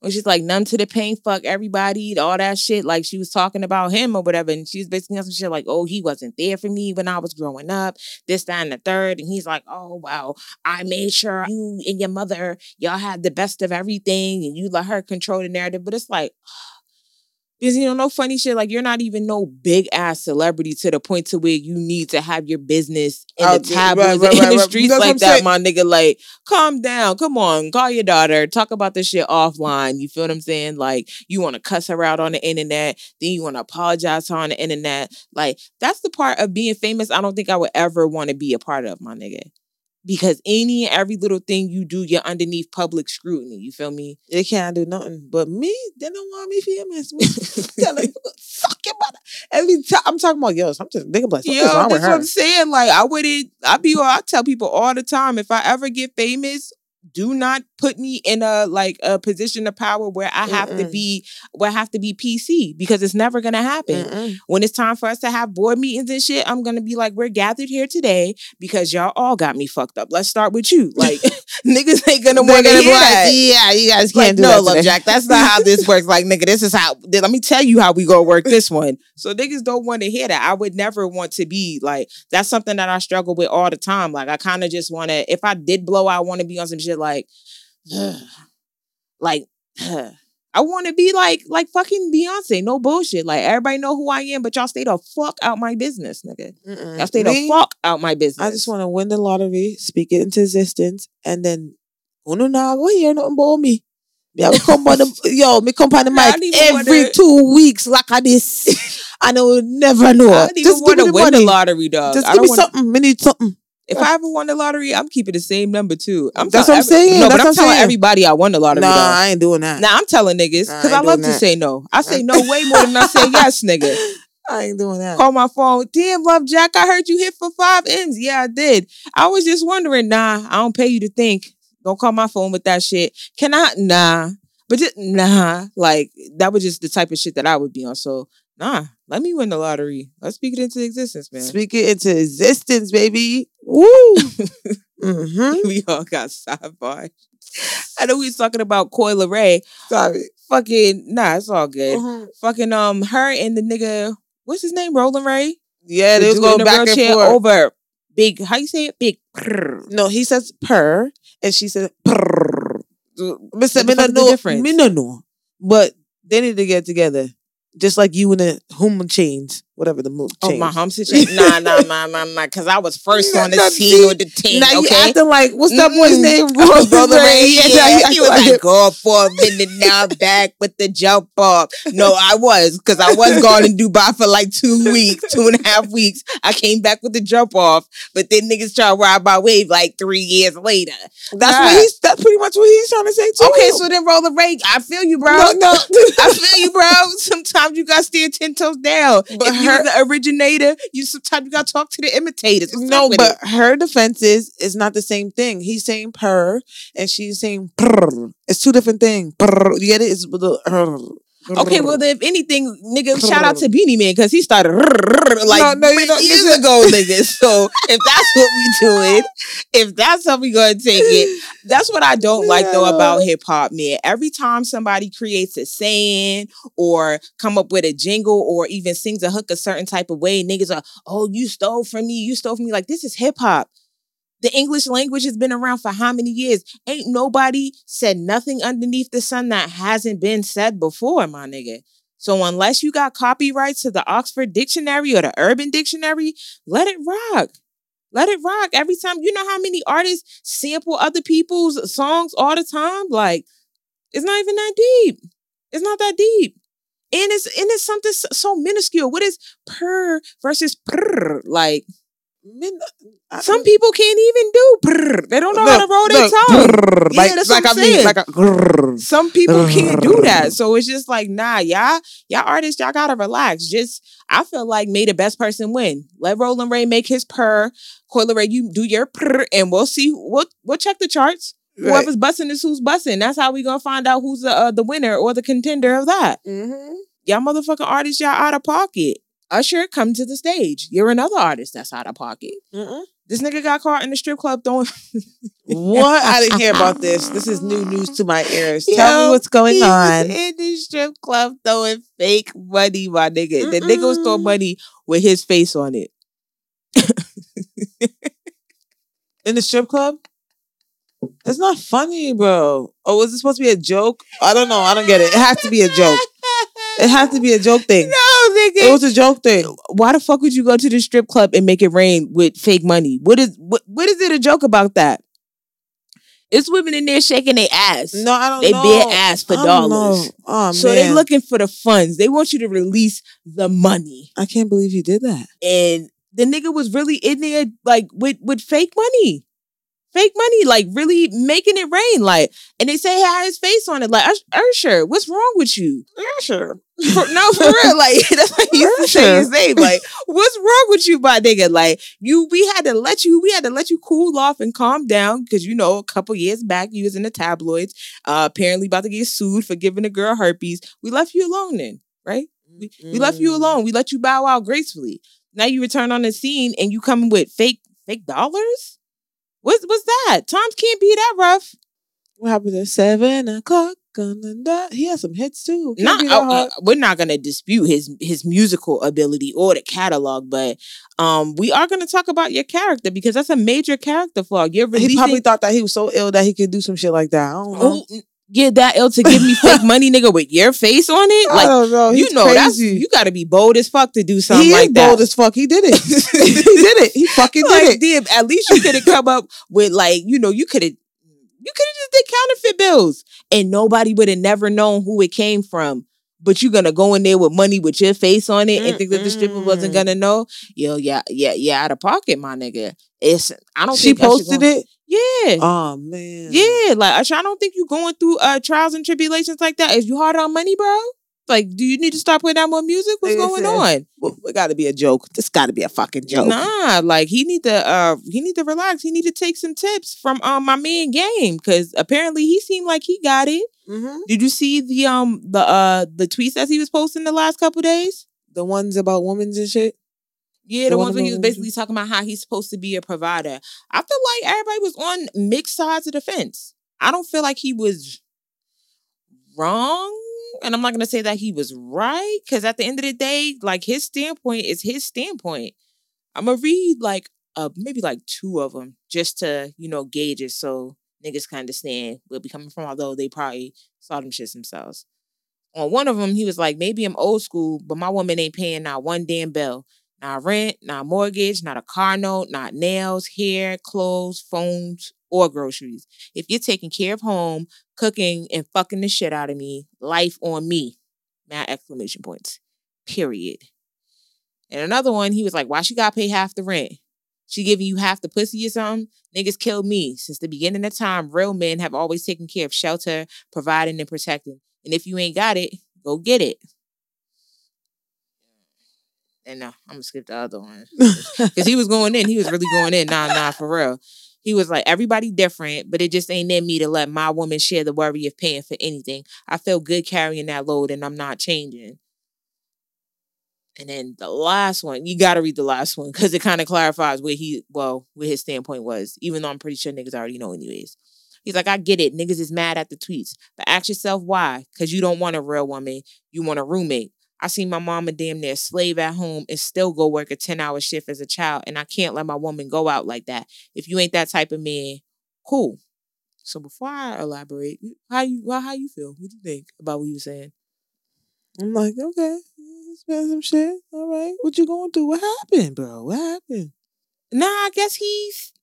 When she's like, none to the pain, fuck everybody, all that shit. Like she was talking about him or whatever. And she was basically some shit like, oh, he wasn't there for me when I was growing up, this, that, and the third. And he's like, oh, wow, I made sure you and your mother, y'all had the best of everything and you let her control the narrative. But it's like, because you know, no funny shit. Like you're not even no big ass celebrity to the point to where you need to have your business in the there, right, tabloids right, and in right, the right. streets like that, saying. my nigga. Like, calm down. Come on, call your daughter. Talk about this shit offline. You feel what I'm saying? Like, you want to cuss her out on the internet, then you want to apologize to her on the internet. Like, that's the part of being famous. I don't think I would ever want to be a part of, my nigga. Because any and every little thing you do, you're underneath public scrutiny. You feel me? they can't do nothing." But me, they don't want me famous. Me, Tell them, fuck your mother. Every time I'm talking about yo, I'm just thinking like, Yo, that's what. I'm saying. Like, I wouldn't. I be. I tell people all the time. If I ever get famous, do not put me in a like a position of power where I have to Mm-mm. be where I have to be PC because it's never gonna happen. Mm-mm. When it's time for us to have board meetings and shit, I'm gonna be like, we're gathered here today because y'all all got me fucked up. Let's start with you. Like, niggas ain't gonna want to hear like, that. Yeah, you guys can't do no, that. love. Jack. That's not how this works. Like, nigga, this is how. Let me tell you how we gonna work this one. So niggas don't want to hear that. I would never want to be like. That's something that I struggle with all the time. Like, I kind of just want to. If I did blow, I want to be on some shit like, like. I want to be like like fucking Beyonce, no bullshit. Like everybody know who I am, but y'all stay the fuck out my business, nigga. Mm-mm. Y'all stay the Me, fuck out my business. I just want to win the lottery, speak it into existence, and then uno na go hear nothing about me. Me I come on the yo, me come on the mic every wanna- two weeks like I this. and I will never know. I don't even Just want to win money. the lottery, dog. Just I give don't me wanna- something. Me need something. If I ever won the lottery, I'm keeping the same number too. I'm That's tell- what I'm saying. No, That's but I'm what I'm telling saying. everybody I won the lottery. Nah, though. I ain't doing that. Nah, I'm telling niggas Nah, I because I, love doing to that. say no. I say no way more than I say yes, nigga. I ain't doing that. Call my phone. Damn, love Jack. I heard you hit for five ends. Yeah, I did. I was just wondering. Nah, I don't pay you to think. Don't call my phone with that shit. Can I? Nah. But just nah. Like that was just the type of shit that I would be on. So nah. Let me win the lottery. Let's speak it into existence, man. Speak it into existence, baby. Woo. mm-hmm. we all got sci-fi. I know we was talking about Coi Leray. Sorry. Fucking nah, it's all good. Mhm. Fucking um, her and the nigga, what's his name, Rolling Ray? Yeah, The they was going back and forth. over big. How you say it? Big. prrr. No, he says purr, and she said purr. What me no is the know, difference? me no know. But they need to get together, just like you and the human chains. Whatever the move. Oh, my changed. hump situation? nah, nah, nah, nah, nah. Because I was first on the scene with the team. Now you acting like what's that boy's Mm. name? Oh, Brother Ray, Yeah, yeah, he was like like, go for a minute now, back with the jump off. No, I was, because I was gone in Dubai for like two weeks, two and a half weeks. I came back with the jump off, but then niggas try to ride my wave like three years later. That's Nah. what he's. That's pretty much what he's trying to say too. Okay, so then roll the rate. I feel you, bro. no, no. I feel you, bro. Sometimes you gotta stand ten toes down. But her- you're the originator, you sometimes you gotta talk to the imitators. What's no, but it? her defense is it's not the same thing. He's saying purr and she's saying prr. It's two different things. Prr. You get it? It's the Okay, well, then if anything, nigga, shout out to Beenie Man because he started like No, no, you three don't- years listen. ago, nigga. So if that's what we doing, if that's how we gonna take it, that's what I don't like though about hip hop, man. Every time somebody creates a saying or come up with a jingle or even sings a hook a certain type of way, niggas are, oh, you stole from me, you stole from me. Like this is hip hop. The English language has been around for how many years? Ain't nobody said nothing underneath the sun that hasn't been said before, my nigga. So unless you got copyrights to the Oxford Dictionary or the Urban Dictionary, let it rock. Let it rock. Every time, you know how many artists sample other people's songs all the time? Like, it's not even that deep. It's not that deep. And it's and it's something so- minuscule. What is per versus prr? Like Men, I- some people can't even do prr. They don't know how to roll their tongue. brrr, Yeah, like that's like what I I'm mean, saying. like a. Some people can't do that. So it's just like, nah, y'all, y'all artists, y'all gotta relax. Just I feel like may the best person win. Let Rolling Ray make his purr. Coi Leray, you do your purr, and we'll see. We'll we'll check the charts. Right. Whoever's busting is who's busting. That's how we gonna find out who's the uh, the winner or the contender of that. Mhm. Y'all motherfucking artists, y'all out of pocket. Usher, come to the stage. You're another artist that's out of pocket. Mm-mm. This nigga got caught in the strip club throwing. What? I didn't hear about this. This is new news to my ears. Tell me what's going on. In the strip club throwing fake money, my nigga. The nigga was throwing money with his face on it. In the strip club? That's not funny, bro. Oh, was it supposed to be a joke? I don't know. I don't get it. It has to be a joke. It has to be a joke thing. No, nigga. It was a joke thing. Why the fuck would you go to the strip club and make it rain with fake money? What is what? What is it a joke about that? It's women in there shaking their ass. No, I don't They know. bare ass for dollars. know. Oh, so man. they looking for the funds. They want you to release the money. I can't believe you did that. and the nigga was really in there like with with fake money fake money like really making it rain like and they say he had his face on it like Usher what's wrong with you. For- no for real like that's why he used to say his name like what's wrong with you my nigga like you we had to let you we had to let you cool off and calm down because you know a couple years back you was in the tabloids uh apparently about to get sued for giving a girl herpes we left you alone then right we, we left you Mm. alone. We let you bow out gracefully. Now you return on the scene and you come with fake fake dollars. What's what's that? Times can't be that rough. What happened to seven o'clock on the dot? He has some hits too. Can't Not uh, we're not gonna dispute his his musical ability or the catalog, but um we are gonna talk about your character because that's a major character flaw. You're he probably thought that he was so ill that he could do some shit like that. I don't know. who get that ill to give me fake money, nigga, with your face on it. I Like don't know. you He's know that's crazy. you got to be bold as fuck to do something he like is that. bold as fuck. He did it. he did it. He fucking did it. damn, at least you could have come up with like, you know, you could have you could have just did counterfeit bills and nobody would have never known who it came from. But you're gonna go in there with money with your face on it and think that the stripper wasn't gonna know. Yo, yeah, yeah, yeah, out of pocket, my nigga. It's I don't She posted gonna- it. Yeah. Oh man. yeah, like I don't think you're going through uh trials and tribulations like that. Is you hard on money, bro? Like, do you need to start putting out more music? What's Like going said, on? Well, it got to be a joke. This got to be a fucking joke. Nah, like he need to uh he need to relax. He need to take some tips from um my man Game because apparently he seemed like he got it. hmm Did you see the um the uh the tweets that he was posting the last couple days? The ones about women's and shit. Yeah, the, The ones where he was basically talking about how he's supposed to be a provider. I feel like everybody was on mixed sides of the fence. I don't feel like he was wrong. And I'm not gonna say that he was right, because at the end of the day, like his standpoint is his standpoint. I'm gonna read like uh maybe like two of them just to, you know, gauge it so niggas can understand where we coming from, although they probably saw them shits themselves. On one of them, he was like, maybe I'm old school, but my woman ain't paying not one damn bill. Not rent, not mortgage, not a car note, not nails, hair, clothes, phones, or groceries. If you're taking care of home, cooking, and fucking the shit out of me, life on me. Mad exclamation points. Period. And another one, he was like, why she gotta pay half the rent? She giving you half the pussy or something? Niggas killed me. Since the beginning of time, real men have always taken care of shelter, providing, and protecting. And if you ain't got it, go get it. And no, I'm gonna skip the other one. Because he was going in, he was really going in. Nah, nah, for real. He was like, everybody different, but it just ain't in me to let my woman share the worry of paying for anything. I feel good carrying that load and I'm not changing. And then the last one, you got to read the last one because it kind of clarifies where he, well, where his standpoint was, even though I'm pretty sure niggas already know anyways. He's like, I get it. Niggas is mad at the tweets. But ask yourself why. Because you don't want a real woman. You want a roommate. I see my mama damn near slave at home and still go work a 10 hour shift as a child. And I can't let my woman go out like that. If you ain't that type of man, cool. So before I elaborate, how you well, how you feel? What do you think about what you were saying? I'm like, okay, spend some shit. All right, what you going through? What happened, bro? What happened? Nah, I guess he's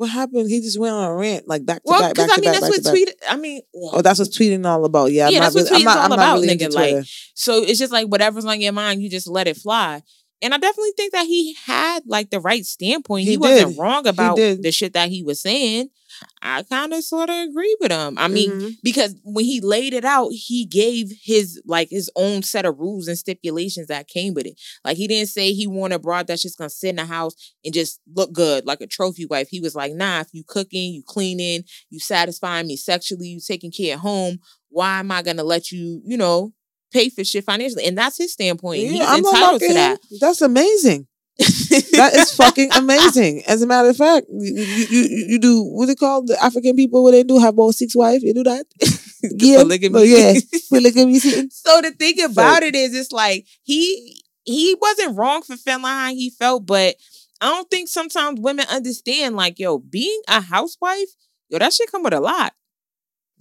What happened? He just went on a rant, like back to well, back, because I mean back, that's what tweet. I mean, Oh, that's what tweeting all about. Yeah, I'm Yeah, not that's what really, I'm not, all I'm about, really nigga, like- So it's just like whatever's on your mind, you just let it fly. And I definitely think that he had like the right standpoint. He, He wasn't wrong about the shit that he was saying. I kind of sort of agree with him. I mean, Mhm. because when he laid it out, he gave his like his own set of rules and stipulations that came with it. Like he didn't say he wanted a broad that's just gonna sit in the house and just look good like a trophy wife. He was like, nah, if you cooking, you cleaning, you satisfying me sexually, you taking care of home, why am I gonna let you, you know, pay for shit financially? And that's his standpoint. He's I'm entitled to that. That's amazing. That is fucking amazing. As a matter of fact, you you, you, do what they call the African people what they do have about six wives. You do that. yeah, polygamy. but oh, yeah, polygamy. So the thing about it is, it's like he he wasn't wrong for feeling how he felt, but I don't think sometimes women understand. Like, yo, being a housewife, yo, that shit come with a lot.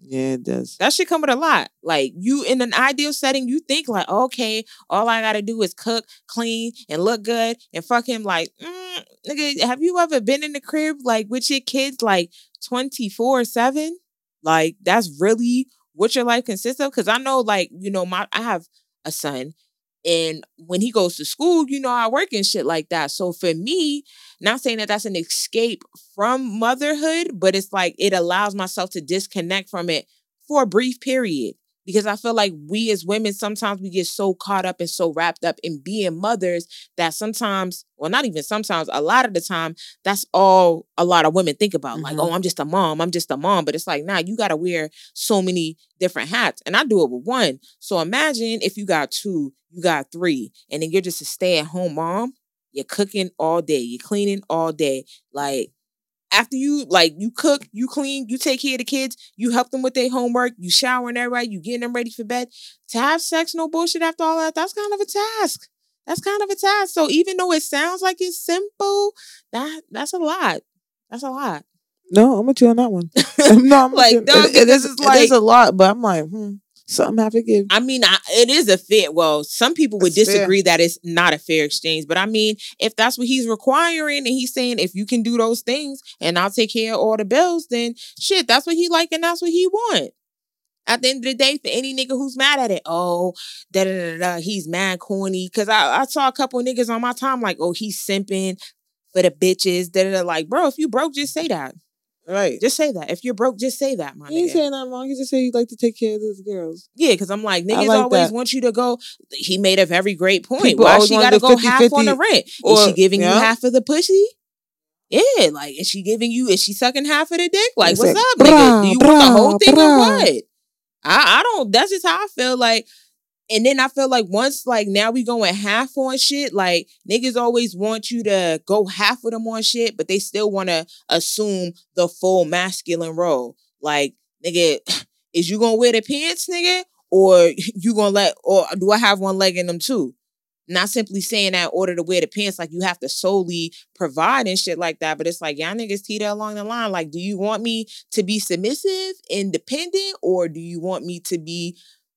Yeah, it does. That should come with a lot. Like you in an ideal setting, you think like, okay, all I gotta do is cook, clean, and look good, and fuck him. Like, mm, nigga, have you ever been in the crib like with your kids like twenty four seven? Like that's really what your life consists of. Because I know, like, you know, my I have a son, and when he goes to school, you know, I work and shit like that. So for me, not saying that that's an escape from motherhood, but it's like it allows myself to disconnect from it for a brief period. Because I feel like we as women, sometimes we get so caught up and so wrapped up in being mothers that sometimes, well, not even sometimes, a lot of the time, that's all a lot of women think about. Like, Mhm. oh, I'm just a mom, I'm just a mom. But it's like, nah, you gotta wear so many different hats. And I do it with one. So imagine if you got two, you got three, and then you're just a stay-at-home mom. You're cooking all day, you're cleaning all day. Like after you like you cook, you clean, you take care of the kids, you help them with their homework, you shower and everybody, you getting them ready for bed. To have sex, no bullshit after all that, that's kind of a task. That's kind of a task. So even though it sounds like it's simple, that that's a lot. That's a lot. No, I'm with you on that one. no, I'm Like, you. dog, it, it because is. it's it is a lot, but I'm like, hmm, something I have to give. I mean, I, it is a fair. Well, some people would fair. disagree that it's not a fair exchange, but I mean, if that's what he's requiring, and he's saying if you can do those things and I'll take care of all the bills, then shit, that's what he like and that's what he want. At the end of the day, for any nigga who's mad at it, oh, da da da da, he's mad corny. Cause I, I saw a couple niggas on my time like, oh, he's simping for the bitches. Da da da. Like, bro, if you broke, just say that. Right. Just say that. If you're broke, just say that, my He ain't saying nothing wrong. He just said he'd like to take care of those girls. Yeah, because I'm like, niggas like always that. want you to go. He made a very great point. People Why she got to go go half on the 50-50 rent? is she giving you half of the pussy? Yeah, like is she giving you? Is she sucking half of the dick? Like, It's what's like, up, nigga? Do you want the whole brah, thing or what? I, I don't. That's just how I feel. Like, and then I feel like once, like now we going half on shit. Like niggas always want you to go half of them on shit, but they still want to assume the full masculine role. Like, nigga, is you gonna wear the pants, nigga, or you gonna let, or do I have one leg in them too? Not simply saying that in order to wear the pants, like you have to solely provide and shit like that. But it's like, y'all niggas teeter along the line. Like, do you want me to be submissive, independent, or do you want me to be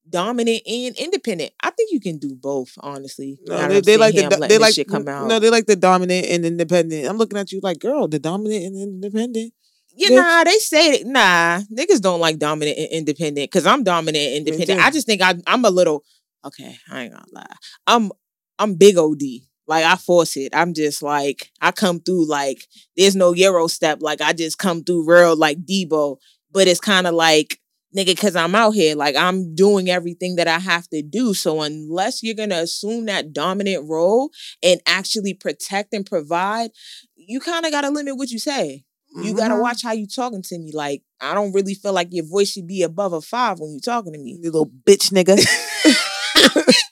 dominant and independent. I think you can do both, honestly. No, they, they like the do- they like shit come out. no they like the dominant and independent. I'm looking at you like girl, the dominant and independent. Yeah, bitch. nah, they say it. Nah, niggas don't like dominant and independent because I'm dominant and independent. I just think I, I'm a little okay. I ain't gonna lie. I'm I'm big OD. Like I force it. I'm just like I come through like there's no Euro step. Like I just come through real like Debo. But it's kind of like nigga, because I'm out here. Like I'm doing everything that I have to do. So unless you're gonna assume that dominant role and actually protect and provide, you kind of gotta limit what you say. You gotta Mhm. watch how you talking to me. Like, I don't really feel like your voice should be above a five when you talking to me. You little bitch nigga.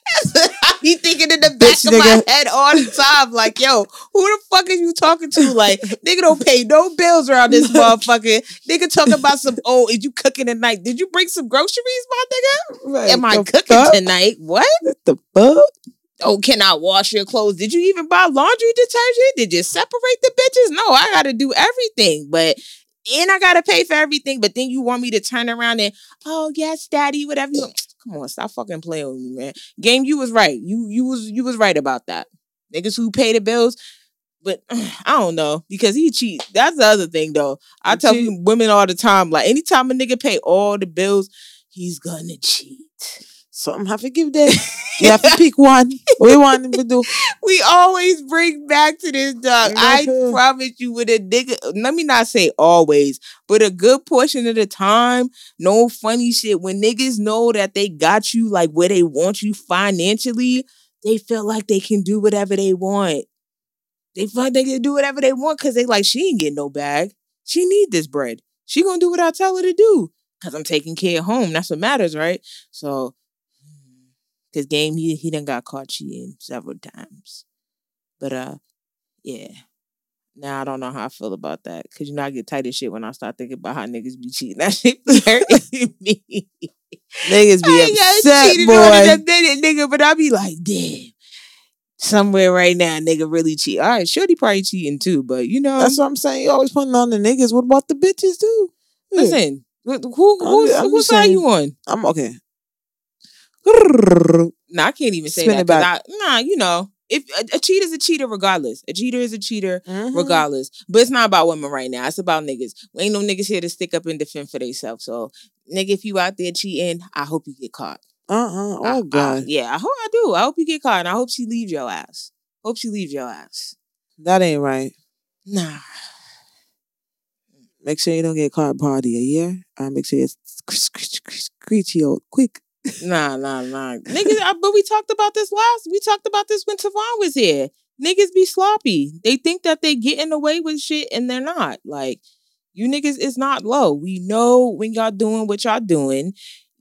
Be thinking in the back Bitch, of my head all the time, like, yo, who the fuck are you talking to? Like, nigga don't pay no bills around this motherfucker. Nigga talking about some, oh, is you cooking tonight? Did you bring some groceries, my nigga? Am I cooking fuck? tonight? What? What the fuck? Oh, can I wash your clothes? Did you even buy laundry detergent? Did you separate the bitches? No, I gotta do everything. But and I gotta pay for everything. But then you want me to turn around and, oh yes, daddy, whatever you come on, stop fucking playing with me, man. Game, you was right. You you was you was right about that. Niggas who pay the bills. But I don't know because he cheat. That's the other thing, though. I He tell women all the time, like anytime a nigga pay all the bills, he's gonna cheat. Something have to give that. You have to pick one. We want to do? we always bring back to this dog. I promise you, with a nigga, let me not say always, but a good portion of the time, no funny shit. When niggas know that they got you like where they want you financially, they feel like they can do whatever they want. They feel like they can do whatever they want because they like she ain't getting no bag. She need this bread. She gonna do what I tell her to do because I'm taking care of home. That's what matters, right? So, because game he he done got caught cheating several times, but uh, yeah. Now I don't know how I feel about that because you know I get tight as shit when I start thinking about how niggas be cheating. That shit be hurting me. Niggas be I upset, cheated on it boy. minute, nigga, but I be like, damn. Somewhere right now, nigga really cheat. All right, Shorty probably cheating too, but you know, That's what I'm saying. You always putting on the niggas. What about the bitches too? Listen, who who who's, whose side saying. you on? I'm okay. Nah, I can't even say Spin that. back. I, nah, you know, if a, a cheater is a cheater regardless. A cheater is a cheater Mhm. regardless. But it's not about women right now. It's about niggas. Ain't no niggas here to stick up and defend for themselves. So, nigga, if you out there cheating, I hope you get caught. Uh-uh. I- Oh I- God. yeah, I hope I do. I hope you get caught, and I hope she leaves your ass. Hope she leaves your ass. That ain't right. Nah, Make sure you don't get caught party a year. And make sure it's screechy out quick. Nah, nah, nah. Niggas, I, but we talked about this last. We talked about this when Tavon was here. Niggas be sloppy. They think that they getting away with shit, and they're not. Like you niggas is not low. We know when y'all doing what y'all doing.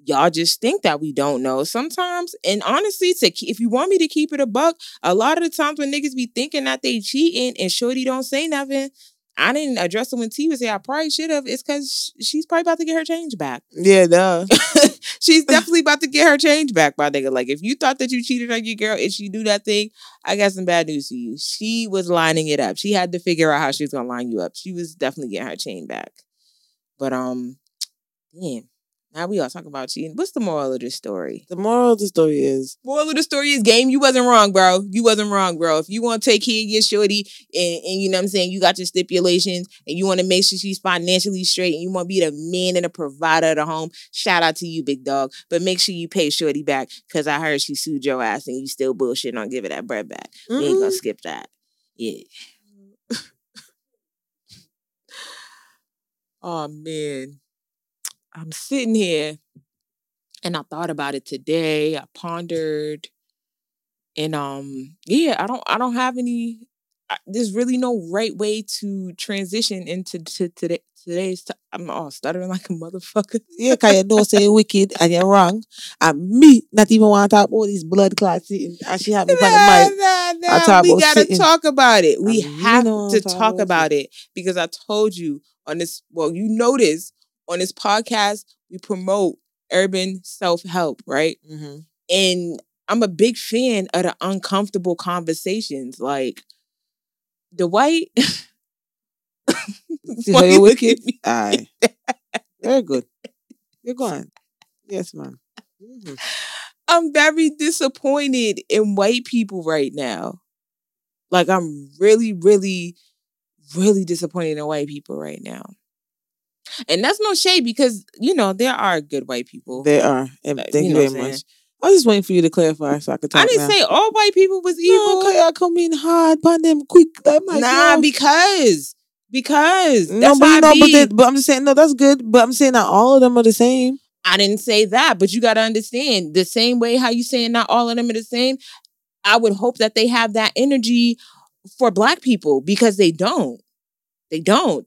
Y'all just think that we don't know sometimes. And honestly, to ke- if you want me to keep it a buck, a lot of the times when niggas be thinking that they cheating and Shorty don't say nothing, I didn't address it when T was here. I probably should have. It's because she's probably about to get her change back. Yeah, duh. She's definitely about to get her change back, my nigga. Like, if you thought that you cheated on your girl and she do that thing, I got some bad news for you. She was lining it up. She had to figure out how she was gonna line you up. She was definitely getting her chain back. But um, damn. Now we all talk about cheating. What's the moral of this story? The moral of the story is Moral of the story is game. You wasn't wrong, bro. You wasn't wrong, bro. If you want to take care of your shorty and, and you know what I'm saying, you got your stipulations and you want to make sure she's financially straight and you want to be the man and the provider of the home, shout out to you, big dog. But make sure you pay shorty back because I heard she sued your ass and you still bullshitting on giving that bread back. We ain't gonna mm-hmm. skip that. Yeah. oh man. I'm sitting here and I thought about it today. I pondered and um yeah, I don't I don't have any I, there's really no right way to transition into to, today today's t- I'm all stuttering like a motherfucker. yeah, cause you know say wicked and you're wrong. And me not even want to talk about this blood clot sitting and she have me on the Nah, mic. nah, nah. talk We gotta sitting. talk about it. We have wanna talk talk about about it because I told you on this. Well, you notice on this podcast we promote urban self help, right? Mm-hmm. And I'm a big fan of the uncomfortable conversations, like the white. How you wicked? me? Aye. Very good. You're going. Yes, ma'am. Mhm. I'm very disappointed in white people right now. Like I'm really, really, really disappointed in white people right now. And that's no shade because you know there are good white people. There are. And Uh, thank you you, very much. I was just waiting for you to clarify so I could talk I didn't now. say all white people was evil. okay, I come in hard upon them quick. Like, nah, yo. because because no, that's but you know, but, they, but I'm just saying, no, that's good. But I'm saying not all of them are the same. I didn't say that, but you got to understand the same way how you saying not all of them are the same. I would hope that they have that energy for black people because they don't. They don't.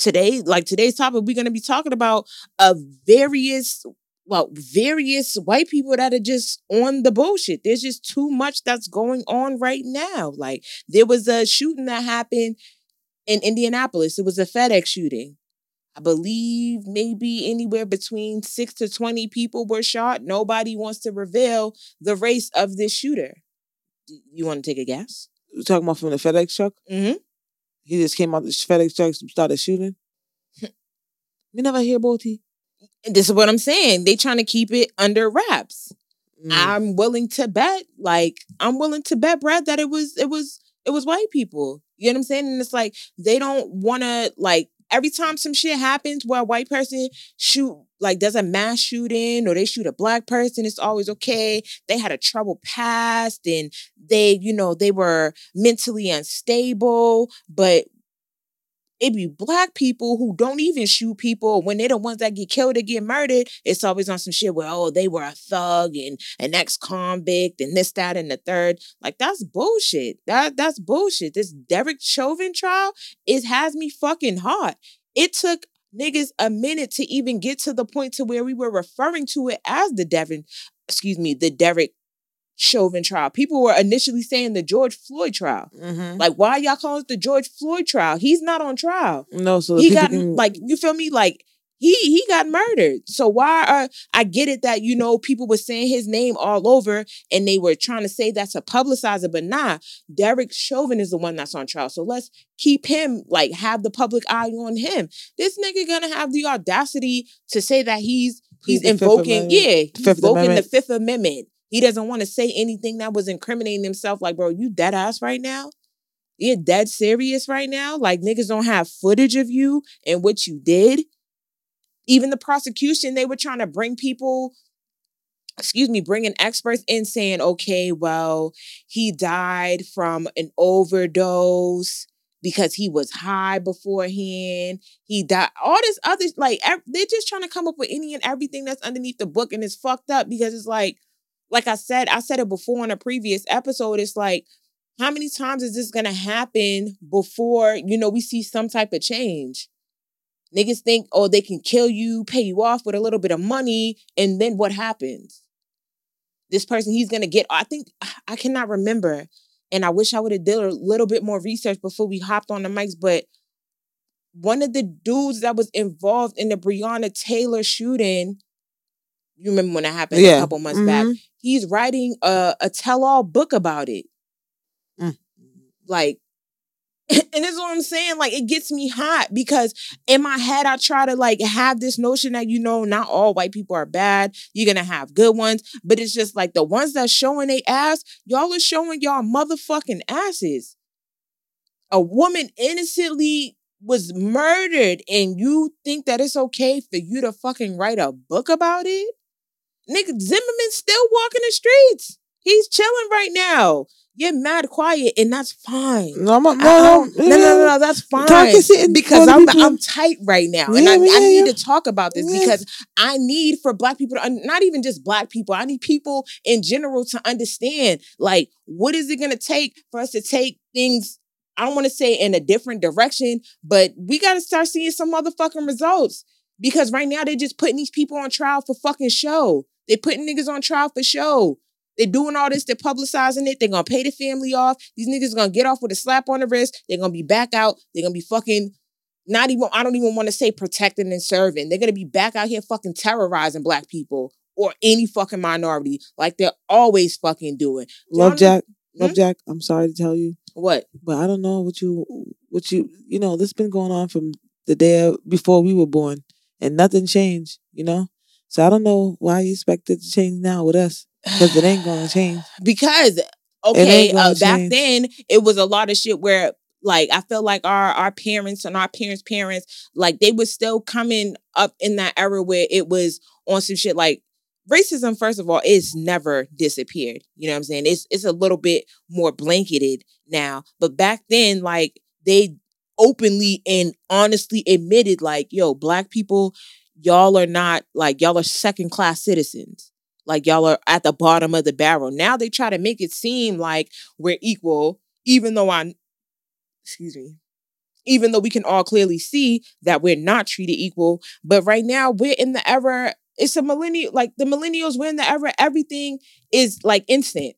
Today, like today's topic, we're going to be talking about a various, well, various white people that are just on the bullshit. There's just too much that's going on right now. Like there was a shooting that happened in Indianapolis. It was a FedEx shooting. I believe maybe anywhere between six to 20 people were shot. Nobody wants to reveal the race of this shooter. You want to take a guess? You're talking about from the FedEx truck. Mm-hmm. He just came out the FedEx truck and started shooting. we never hear about he. This is what I'm saying. They trying to keep it under wraps. Mm. I'm willing to bet, like, I'm willing to bet, Brad, that it was it was it was white people. You know what I'm saying? And it's like they don't wanna like every time some shit happens where a white person shoot like does a mass shooting or they shoot a black person, it's always okay. They had a troubled past and they, you know, they were mentally unstable, but it be black people who don't even shoot people. When they're the ones that get killed or get murdered, it's always on some shit where, oh, they were a thug and an ex-convict and this, that, and the third. Like that's bullshit. That that's bullshit. This Derek Chauvin trial, it has me fucking hot. It took niggas a minute to even get to the point to where we were referring to it as the Devin, excuse me, the Derek Chauvin trial. People were initially saying the George Floyd trial. Mhm. Like, why y'all call it the George Floyd trial? He's not on trial. No, so he got can, like you feel me? Like he he got murdered. So why are I get it that you know people were saying his name all over and they were trying to say that to publicize it, but nah, Derek Chauvin is the one that's on trial. So let's keep him like have the public eye on him. This nigga gonna have the audacity to say that he's he's invoking, yeah, he's invoking the Fifth Amendment. He doesn't want to say anything that was incriminating himself. Like, bro, you dead ass right now? You're dead serious right now? Like, niggas don't have footage of you and what you did? Even the prosecution, they were trying to bring people, excuse me, bringing experts in saying, okay, well, he died from an overdose because he was high beforehand. He died. All this other, like, they're just trying to come up with any and everything that's underneath the book. And it's fucked up because it's like, like I said, I said it before in a previous episode. It's like, how many times is this gonna happen before you know we see some type of change? Niggas think, oh, they can kill you, pay you off with a little bit of money, and then what happens? This person, he's gonna get. I think I cannot remember, and I wish I would have did a little bit more research before we hopped on the mics. But one of the dudes that was involved in the Breonna Taylor shooting, you remember when that happened a couple months back? Mhm. He's writing a, a tell-all book about it. Mm. Like, and this is what I'm saying. Like, it gets me hot because in my head, I try to like have this notion that you know, not all white people are bad. You're gonna have good ones, but it's just like the ones that showing they ass, y'all are showing y'all motherfucking asses. A woman innocently was murdered, and you think that it's okay for you to fucking write a book about it? Nigga, Zimmerman's still walking the streets. He's chilling right now. You're mad quiet, and that's fine. No, I'm no, no, no, no, no, that's fine. Talk and sit because I'm. I'm tight right now, and I, need to talk about this because I need for Black people to not even just Black people. I need people in general to understand like what is it going to take for us to take things. I don't want to say in a different direction, but we got to start seeing some motherfucking results because right now they're just putting these people on trial for fucking show. They're putting niggas on trial for show. They're doing all this, they're publicizing it, they're gonna pay the family off. These niggas gonna get off with a slap on the wrist, they're gonna be back out, they're gonna be fucking not even, I don't even want to say protecting and serving. They're gonna be back out here fucking terrorizing black people or any fucking minority like they're always fucking doing. Love Jack, Love Hmm? Jack. I'm sorry to tell you, What? but I don't know what you, what you, you know, this been going on from the day before we were born, and nothing changed. You know, So I don't know why you expect it to change now with us because it ain't gonna change. because okay, uh, back change. then it was a lot of shit where like I feel like our our parents and our parents' parents like they was still coming up in that era where it was on some shit like racism. First of all, is never disappeared. You know what I'm saying? It's it's a little bit more blanketed now, but back then like they openly and honestly admitted like yo black people y'all are not like y'all are second class citizens. Like y'all are at the bottom of the barrel. Now they try to make it seem like we're equal even though i excuse me even though we can all clearly see that we're not treated equal. But right now we're in the era it's a millennial like the millennials we're in the era everything is like instant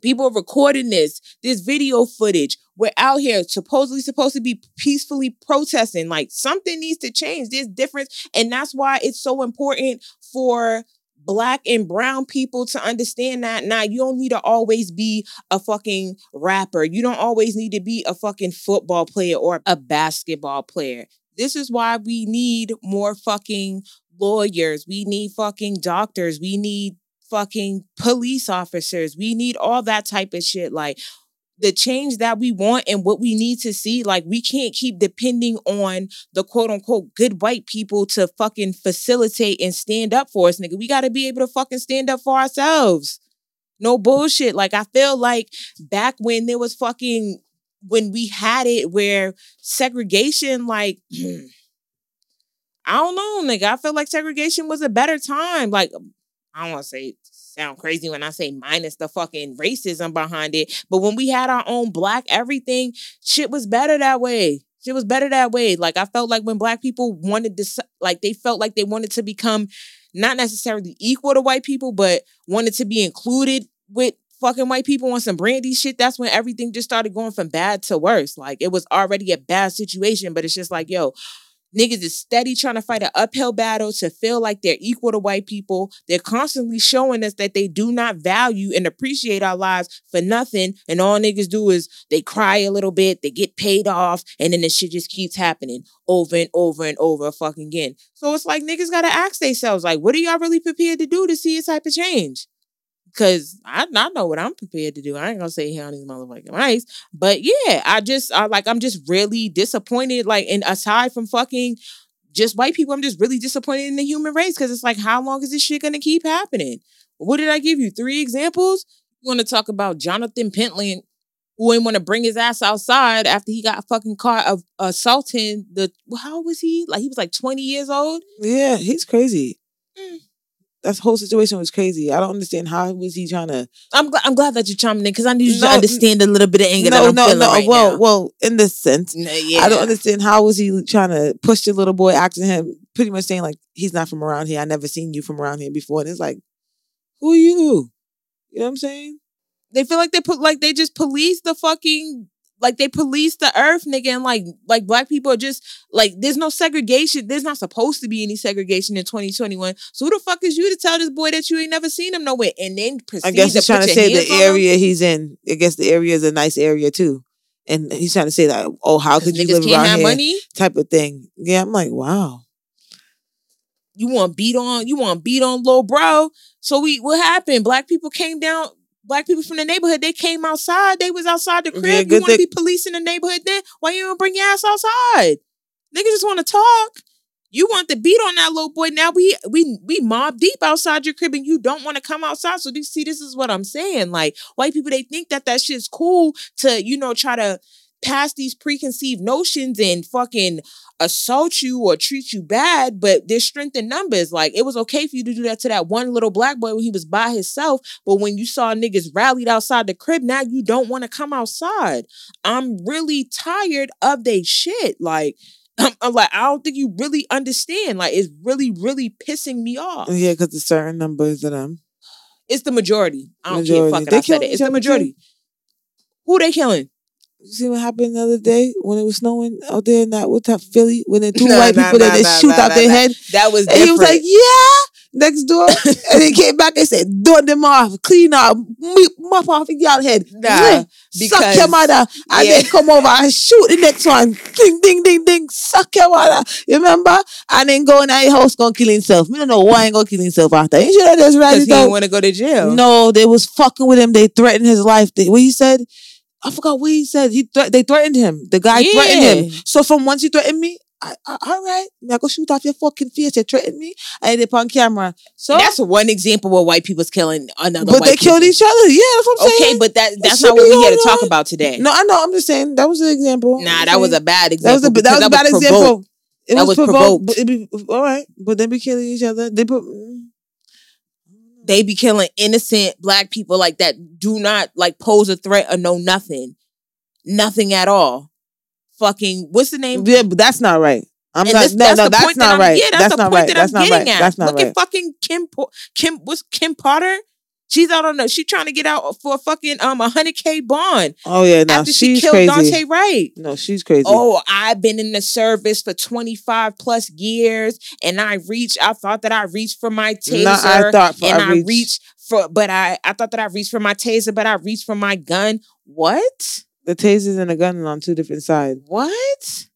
people are recording this this video footage. We're out here supposedly supposed to be peacefully protesting. Like something needs to change. There's difference. And that's why it's so important for black and brown people to understand that now you don't need to always be a fucking rapper. You don't always need to be a fucking football player or a basketball player. This is why we need more fucking lawyers. We need fucking doctors. We need fucking police officers we need all that type of shit like the change that we want and what we need to see, like we can't keep depending on the quote unquote good white people to fucking facilitate and stand up for us, nigga. We gotta be able to fucking stand up for ourselves. No bullshit. Like I feel like back when there was fucking when we had it where segregation, like I don't know, nigga. I feel like segregation was a better time. Like I don't want to say sound crazy when I say minus the fucking racism behind it. But when we had our own black everything, shit was better that way. Shit was better that way. Like I felt like when black people wanted to, like they felt like they wanted to become not necessarily equal to white people, but wanted to be included with fucking white people on some brandy shit. That's when everything just started going from bad to worse. Like it was already a bad situation, but it's just like, yo, Niggas is steady trying to fight an uphill battle to feel like they're equal to white people. They're constantly showing us that they do not value and appreciate our lives for nothing. And all niggas do is they cry a little bit, they get paid off, and then the shit just keeps happening over and over and over fucking again. So it's like niggas gotta ask themselves, like, what are y'all really prepared to do to see a type of change? Cause I, I know what I'm prepared to do. I ain't gonna say here on these motherfucking mics, but yeah, I just I like I'm just really disappointed. Like, and aside from fucking just white people, I'm just really disappointed in the human race because it's like, how long is this shit gonna keep happening? What did I give you? Three examples? You want to talk about Jonathan Pentland, who didn't want to bring his ass outside after he got fucking caught of assaulting the how was he? Like he was like 20 years old. Yeah, he's crazy. Mm. That whole situation was crazy. I don't understand how was he trying to I'm glad I'm glad that you're chiming in because I need you No, to understand a little bit of anger that no, I'm no, feeling no. right well, now. well, in this sense, No, yeah. I don't understand how was he trying to push the little boy, asking him, pretty much saying like he's not from around here. I never seen you from around here before, and it's like, who are you? You know what I'm saying? They feel like they put like they just police the fucking like they police the earth, nigga, and like like black people are just like there's no segregation. There's not supposed to be any segregation in 2021. So who the fuck is you to tell this boy that you ain't never seen him nowhere and then proceed I guess to he's trying put to say the area he's in. I guess the area is a nice area too, and he's trying to say that, oh, how could you live around here? money. Type of thing. Yeah, I'm like, wow. You want beat on, you want beat on little bro. So we what happened? Black people came down. Black people from the neighborhood, they came outside. They was outside the crib. Yeah, you want to be policing the neighborhood then? Why you don't bring your ass outside? Niggas just want to talk. You want the beat on that little boy. Now we we we mob deep outside your crib and you don't want to come outside. So do you see this is what I'm saying. Like white people, they think that that shit's cool to, you know, try to pass these preconceived notions and fucking assault you or treat you bad, but there's strength in numbers. Like it was okay for you to do that to that one little black boy when he was by himself, but when you saw niggas rallied outside the crib, now you don't want to come outside. I'm really tired of they shit. Like I'm, I'm like, I don't think you really understand. Like it's really, really pissing me off. Yeah, because there's certain numbers of them. It's the majority. I don't Majority. care. Fuck. They I said it. It's the other, too? majority. Who they killing? See what happened the other day when it was snowing out there in that what that Philly when the two Nah, white nah, people that nah, they shoot out their head That was and he was like, yeah, next door, and they came back and said, "Done them off, clean up, mop- off y'all head, Nah, Yeah. suck your mother," and yeah. then come over and shoot the next one, ding, ding, ding, ding, suck your mother. You remember? And then go in your house, gonna kill himself. We don't know why he gonna kill himself after. Ain't you should have just write Because he didn't want to go to jail. No, they was fucking with him. They threatened his life. They, what he said, I forgot what he said. He they threatened him. The guy threatened him. So from once you threatened me, I, I, all right, I go shoot off your fucking face. You threatened me. I did it on camera. So, That's one example where white people's killing another. but they killed each other. Yeah, that's what I'm Okay, saying. Okay, but that that's not what we here to talk about today. no, I know. I'm just saying that was an example. Nah, that was a bad that example. was a that was a bad provoked. example. It That was, was provoked. provoked. Be, all right, but they be killing each other. They put. They be killing innocent black people like that. Do not like pose a threat or know nothing, nothing at all. Fucking what's the name? Yeah, but that's not right. I'm And not. this- no, no, the that's point that not I'm- right. Yeah, that's, that's the not point right. that That's I'm not getting right. at. That's not Look right. at fucking Kim. Kim what's Kim Potter? She's out on the. She trying to get out for a fucking um a hundred k bond Oh yeah, no, after she she's killed crazy. Daunte Wright. No, she's crazy. Oh, I've been in the service for 25 plus years and I reached, I thought that I reached for my taser. I thought for, and I I reached. reached for, but I, I thought that I reached for my taser, but I reached for my gun. What? the tasers and the gun are on two different sides. What?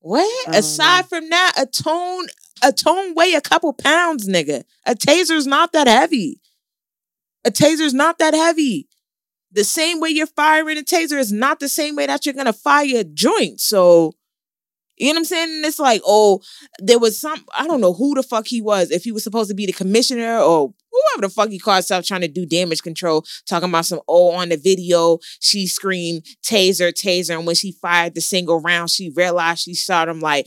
What? Aside from that, a tone, a tone weigh a couple pounds, nigga. A taser's not that heavy. A taser's not that heavy. The same way you're firing a taser is not the same way that you're gonna fire a joint. So, you know what I'm saying? And it's like, oh, there was some, I don't know who the fuck he was, if he was supposed to be the commissioner or whoever the fuck he called himself trying to do damage control, talking about some, oh, on the video, she screamed, taser, taser. And when she fired the single round, she realized she shot him like,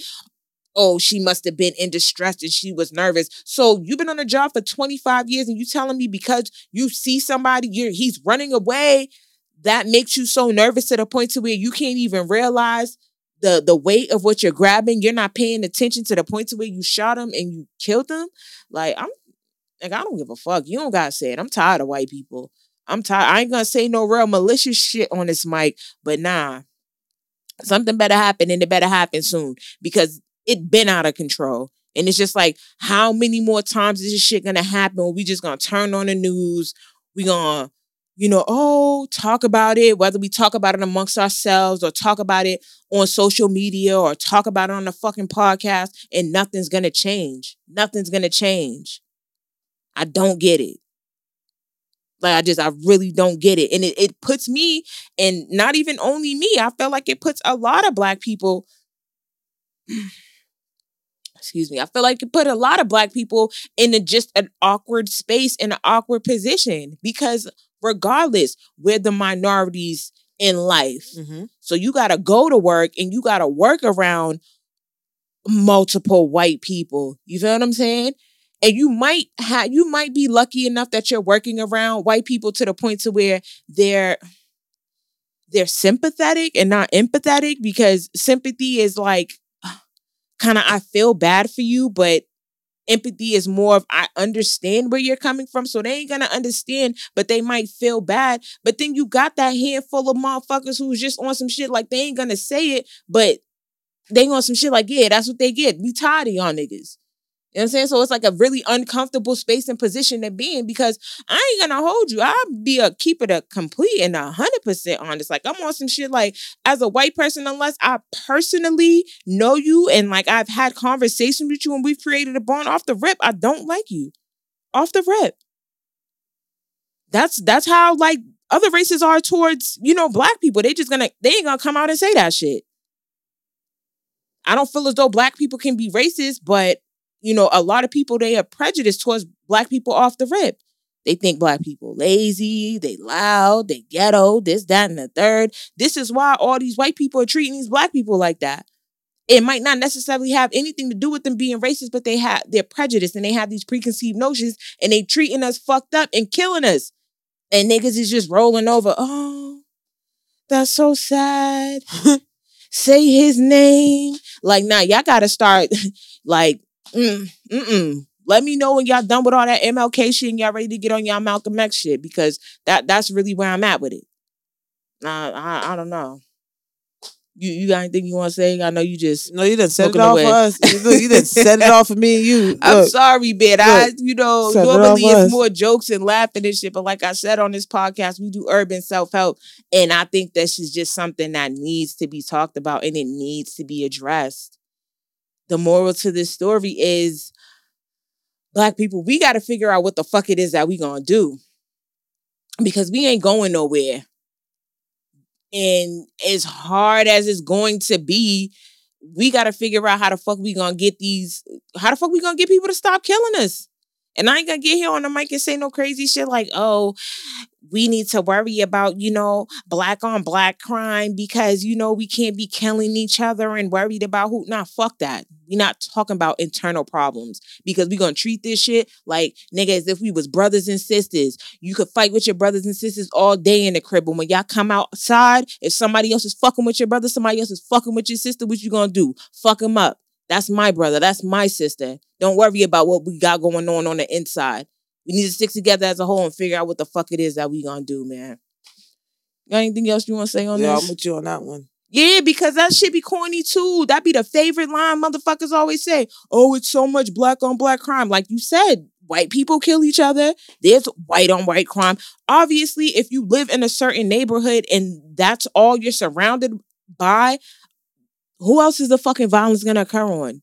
oh, she must have been in distress and she was nervous. So you've been on a job for 25 years and you telling me because you see somebody, you're he's running away, that makes you so nervous to the point to where you can't even realize the the weight of what you're grabbing. You're not paying attention to the point to where you shot him and you killed him. Like I'm like I don't give a fuck. You don't gotta say it. I'm tired of white people. I'm tired. I ain't gonna say no real malicious shit on this mic, but nah. Something better happen and it better happen soon because it been out of control. And it's just like, how many more times is this shit gonna happen? We just gonna turn on the news. We gonna, you know, oh, talk about it, whether we talk about it amongst ourselves or talk about it on social media or talk about it on the fucking podcast, and nothing's gonna change. Nothing's gonna change. I don't get it. Like I just, I really don't get it. And it, it puts me, and not even only me, I feel like it puts a lot of black people excuse me, I feel like it put a lot of black people in a, just an awkward space, in an awkward position, because regardless, we're the minorities in life. Mm-hmm. So you got to go to work and you got to work around multiple white people. You feel what I'm saying? And you might have, you might be lucky enough that you're working around white people to the point to where they're they're sympathetic and not empathetic because sympathy is like kind of I feel bad for you, but empathy is more of I understand where you're coming from. So they ain't gonna understand, but they might feel bad. But then you got that handful of motherfuckers who's just on some shit like they ain't gonna say it, but they on some shit like, yeah, that's what they get. We tired of y'all niggas. You know what I'm saying? So it's like a really uncomfortable space and position to be in because I ain't gonna hold you. I'll be a keep it a complete and a hundred percent honest. Like I'm on some shit like as a white person, unless I personally know you and like I've had conversations with you and we've created a bond off the rip, I don't like you. Off the rip. That's that's how like other races are towards, you know, black people. They just gonna they ain't gonna come out and say that shit. I don't feel as though black people can be racist, but you know, a lot of people they are prejudiced towards black people off the rip. They think black people lazy, they loud, they ghetto, this, that, and the third. This is why all these white people are treating these black people like that. It might not necessarily have anything to do with them being racist, but they have they're prejudiced and they have these preconceived notions and they treating us fucked up and killing us. And niggas is just rolling over. Oh, that's so sad. Say his name. Like, nah, y'all gotta start like, mm, mm-mm. Let me know when y'all done with all that MLK shit and y'all ready to get on y'all Malcolm X shit because that that's really where I'm at with it. Nah, I, I don't know. You you got anything you want to say? I know you just. No, you done set it off away. for us. You, look, you done set it off for me and you. I'm sorry, man. I you know it normally it's us. more jokes and laughing and shit, but like I said on this podcast, we do urban self help, and I think this is just something that needs to be talked about and it needs to be addressed. The moral to this story is, black people, we got to figure out what the fuck it is that we gonna do, because we ain't going nowhere. And as hard as it's going to be, we got to figure out how the fuck we gonna get these how the fuck we gonna get people to stop killing us? And I ain't gonna get here on the mic and say no crazy shit like, oh, we need to worry about, you know, black on black crime because, you know, we can't be killing each other and worried about who. Nah, fuck that. we not talking about internal problems because we gonna treat this shit like, nigga, as if we was brothers and sisters. You could fight with your brothers and sisters all day in the crib, but when y'all come outside, if somebody else is fucking with your brother, somebody else is fucking with your sister, what you gonna do? Fuck them up. That's my brother. That's my sister. Don't worry about what we got going on on the inside. We need to stick together as a whole and figure out what the fuck it is that we gonna do, man. Got anything else you want to say on yeah, this? I'm with you on that one. Yeah, because that shit be corny too. That be the favorite line motherfuckers always say. Oh, it's so much black on black crime. Like you said, white people kill each other. There's white on white crime. Obviously, if you live in a certain neighborhood and that's all you're surrounded by, who else is the fucking violence gonna occur on?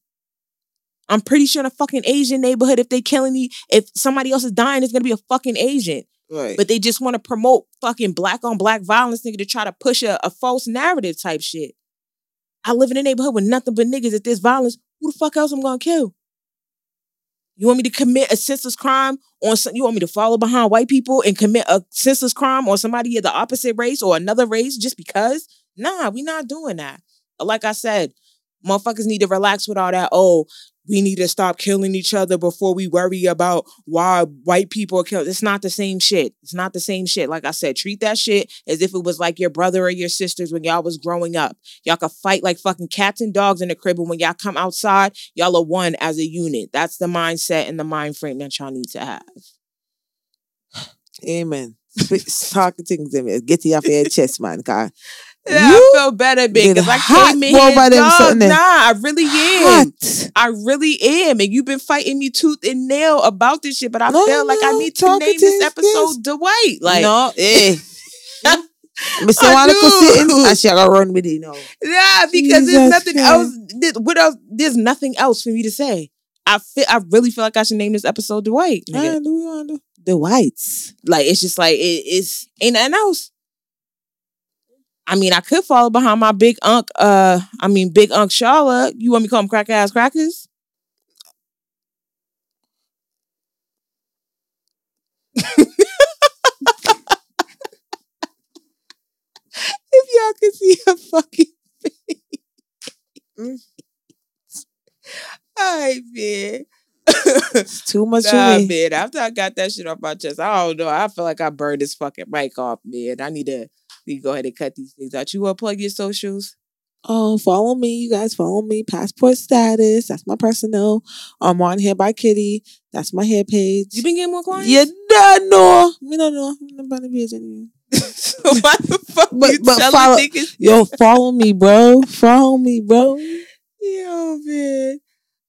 I'm pretty sure in a fucking Asian neighborhood, if they killing me, if somebody else is dying, it's gonna be a fucking Asian Right. but they just want to promote fucking black on black violence, nigga, to try to push a, a false narrative type shit. I live in a neighborhood with nothing but niggas. If there's violence, who the fuck else I'm gonna kill? You want me to commit a senseless crime on some, you want me to follow behind white people and commit a senseless crime on somebody of the opposite race or another race just because? Nah, we not doing that. Like I said, motherfuckers need to relax with all that. Oh, we need to stop killing each other before we worry about why white people are killed. It's not the same shit. It's not the same shit. Like I said, treat that shit as if it was like your brother or your sisters when y'all was growing up. Y'all could fight like fucking cats and dogs in the crib, but when y'all come outside, y'all are one as a unit. That's the mindset and the mind frame that y'all need to have. Amen. Talking in me. Get it off your chest, man. Cause Yeah, You I feel better because I came in here, dog. Nah, I really am. hot. I really am. And you've been fighting me tooth and nail about this shit, but I No, feel like I need to name this episode. Dwight. Like, no, eh. Mr. I do. sitting she gotta run with it now. Yeah, because Jesus there's nothing else. there- What else? There's nothing else for me to say. I feel. I really feel like I should name this episode Dwight. nigga. Alright, do what do? The whites. Like it's just like it, it's ain't nothing else. I mean, I could follow behind my big unk. Uh, I mean, big unk Charlotte. You want me to call him crack ass crackers? if y'all could see her fucking face. All right, man. It's too much Nah, for me. man. After I got that shit off my chest, I don't know. I feel like I burned this fucking mic off, man. I need to we go ahead and cut these things out. You want to plug your socials? Oh, follow me, you guys. Follow me. Passport status. That's my personal. I'm on here by Kitty. That's my hair page. You been getting more clients? You don't know. Me don't know. Nobody page anymore. so why the fuck But- you but follow- niggas? Yo, follow me, bro. Follow me, bro. Yo, oh, man.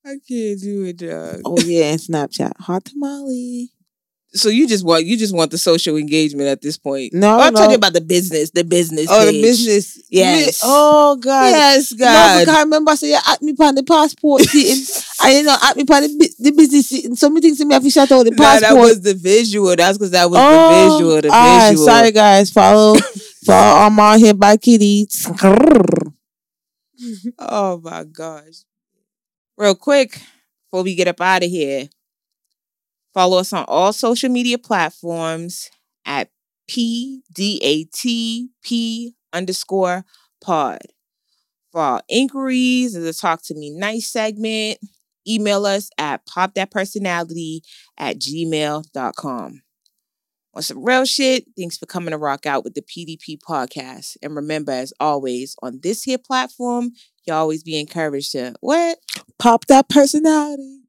I can't do it, dog. Oh yeah, and Snapchat. Hot tamale. So you just want you just want the social engagement at this point. No, Oh, I'm no. talking about the business, the business. Oh, the business. Yes. Oh God. Yes, No, God. because I remember I said, yeah, at me on the passport sitting. I you know, at me on the, the business sitting. So many things to me have to shout out the passport. that was the visual. That's because that was Oh, the visual. The alright, visual. sorry guys. Follow follow I'm on here by Kitty. Oh my gosh. Real quick, before we get up out of here, follow us on all social media platforms at PDATP underscore pod. For all inquiries and the Talk to Me Nice segment, email us at popthatpersonality at gmail.com. On some real shit, thanks for coming to rock out with the PDP podcast. And remember, as always, on this here platform, you always be encouraged to what? Pop that personality.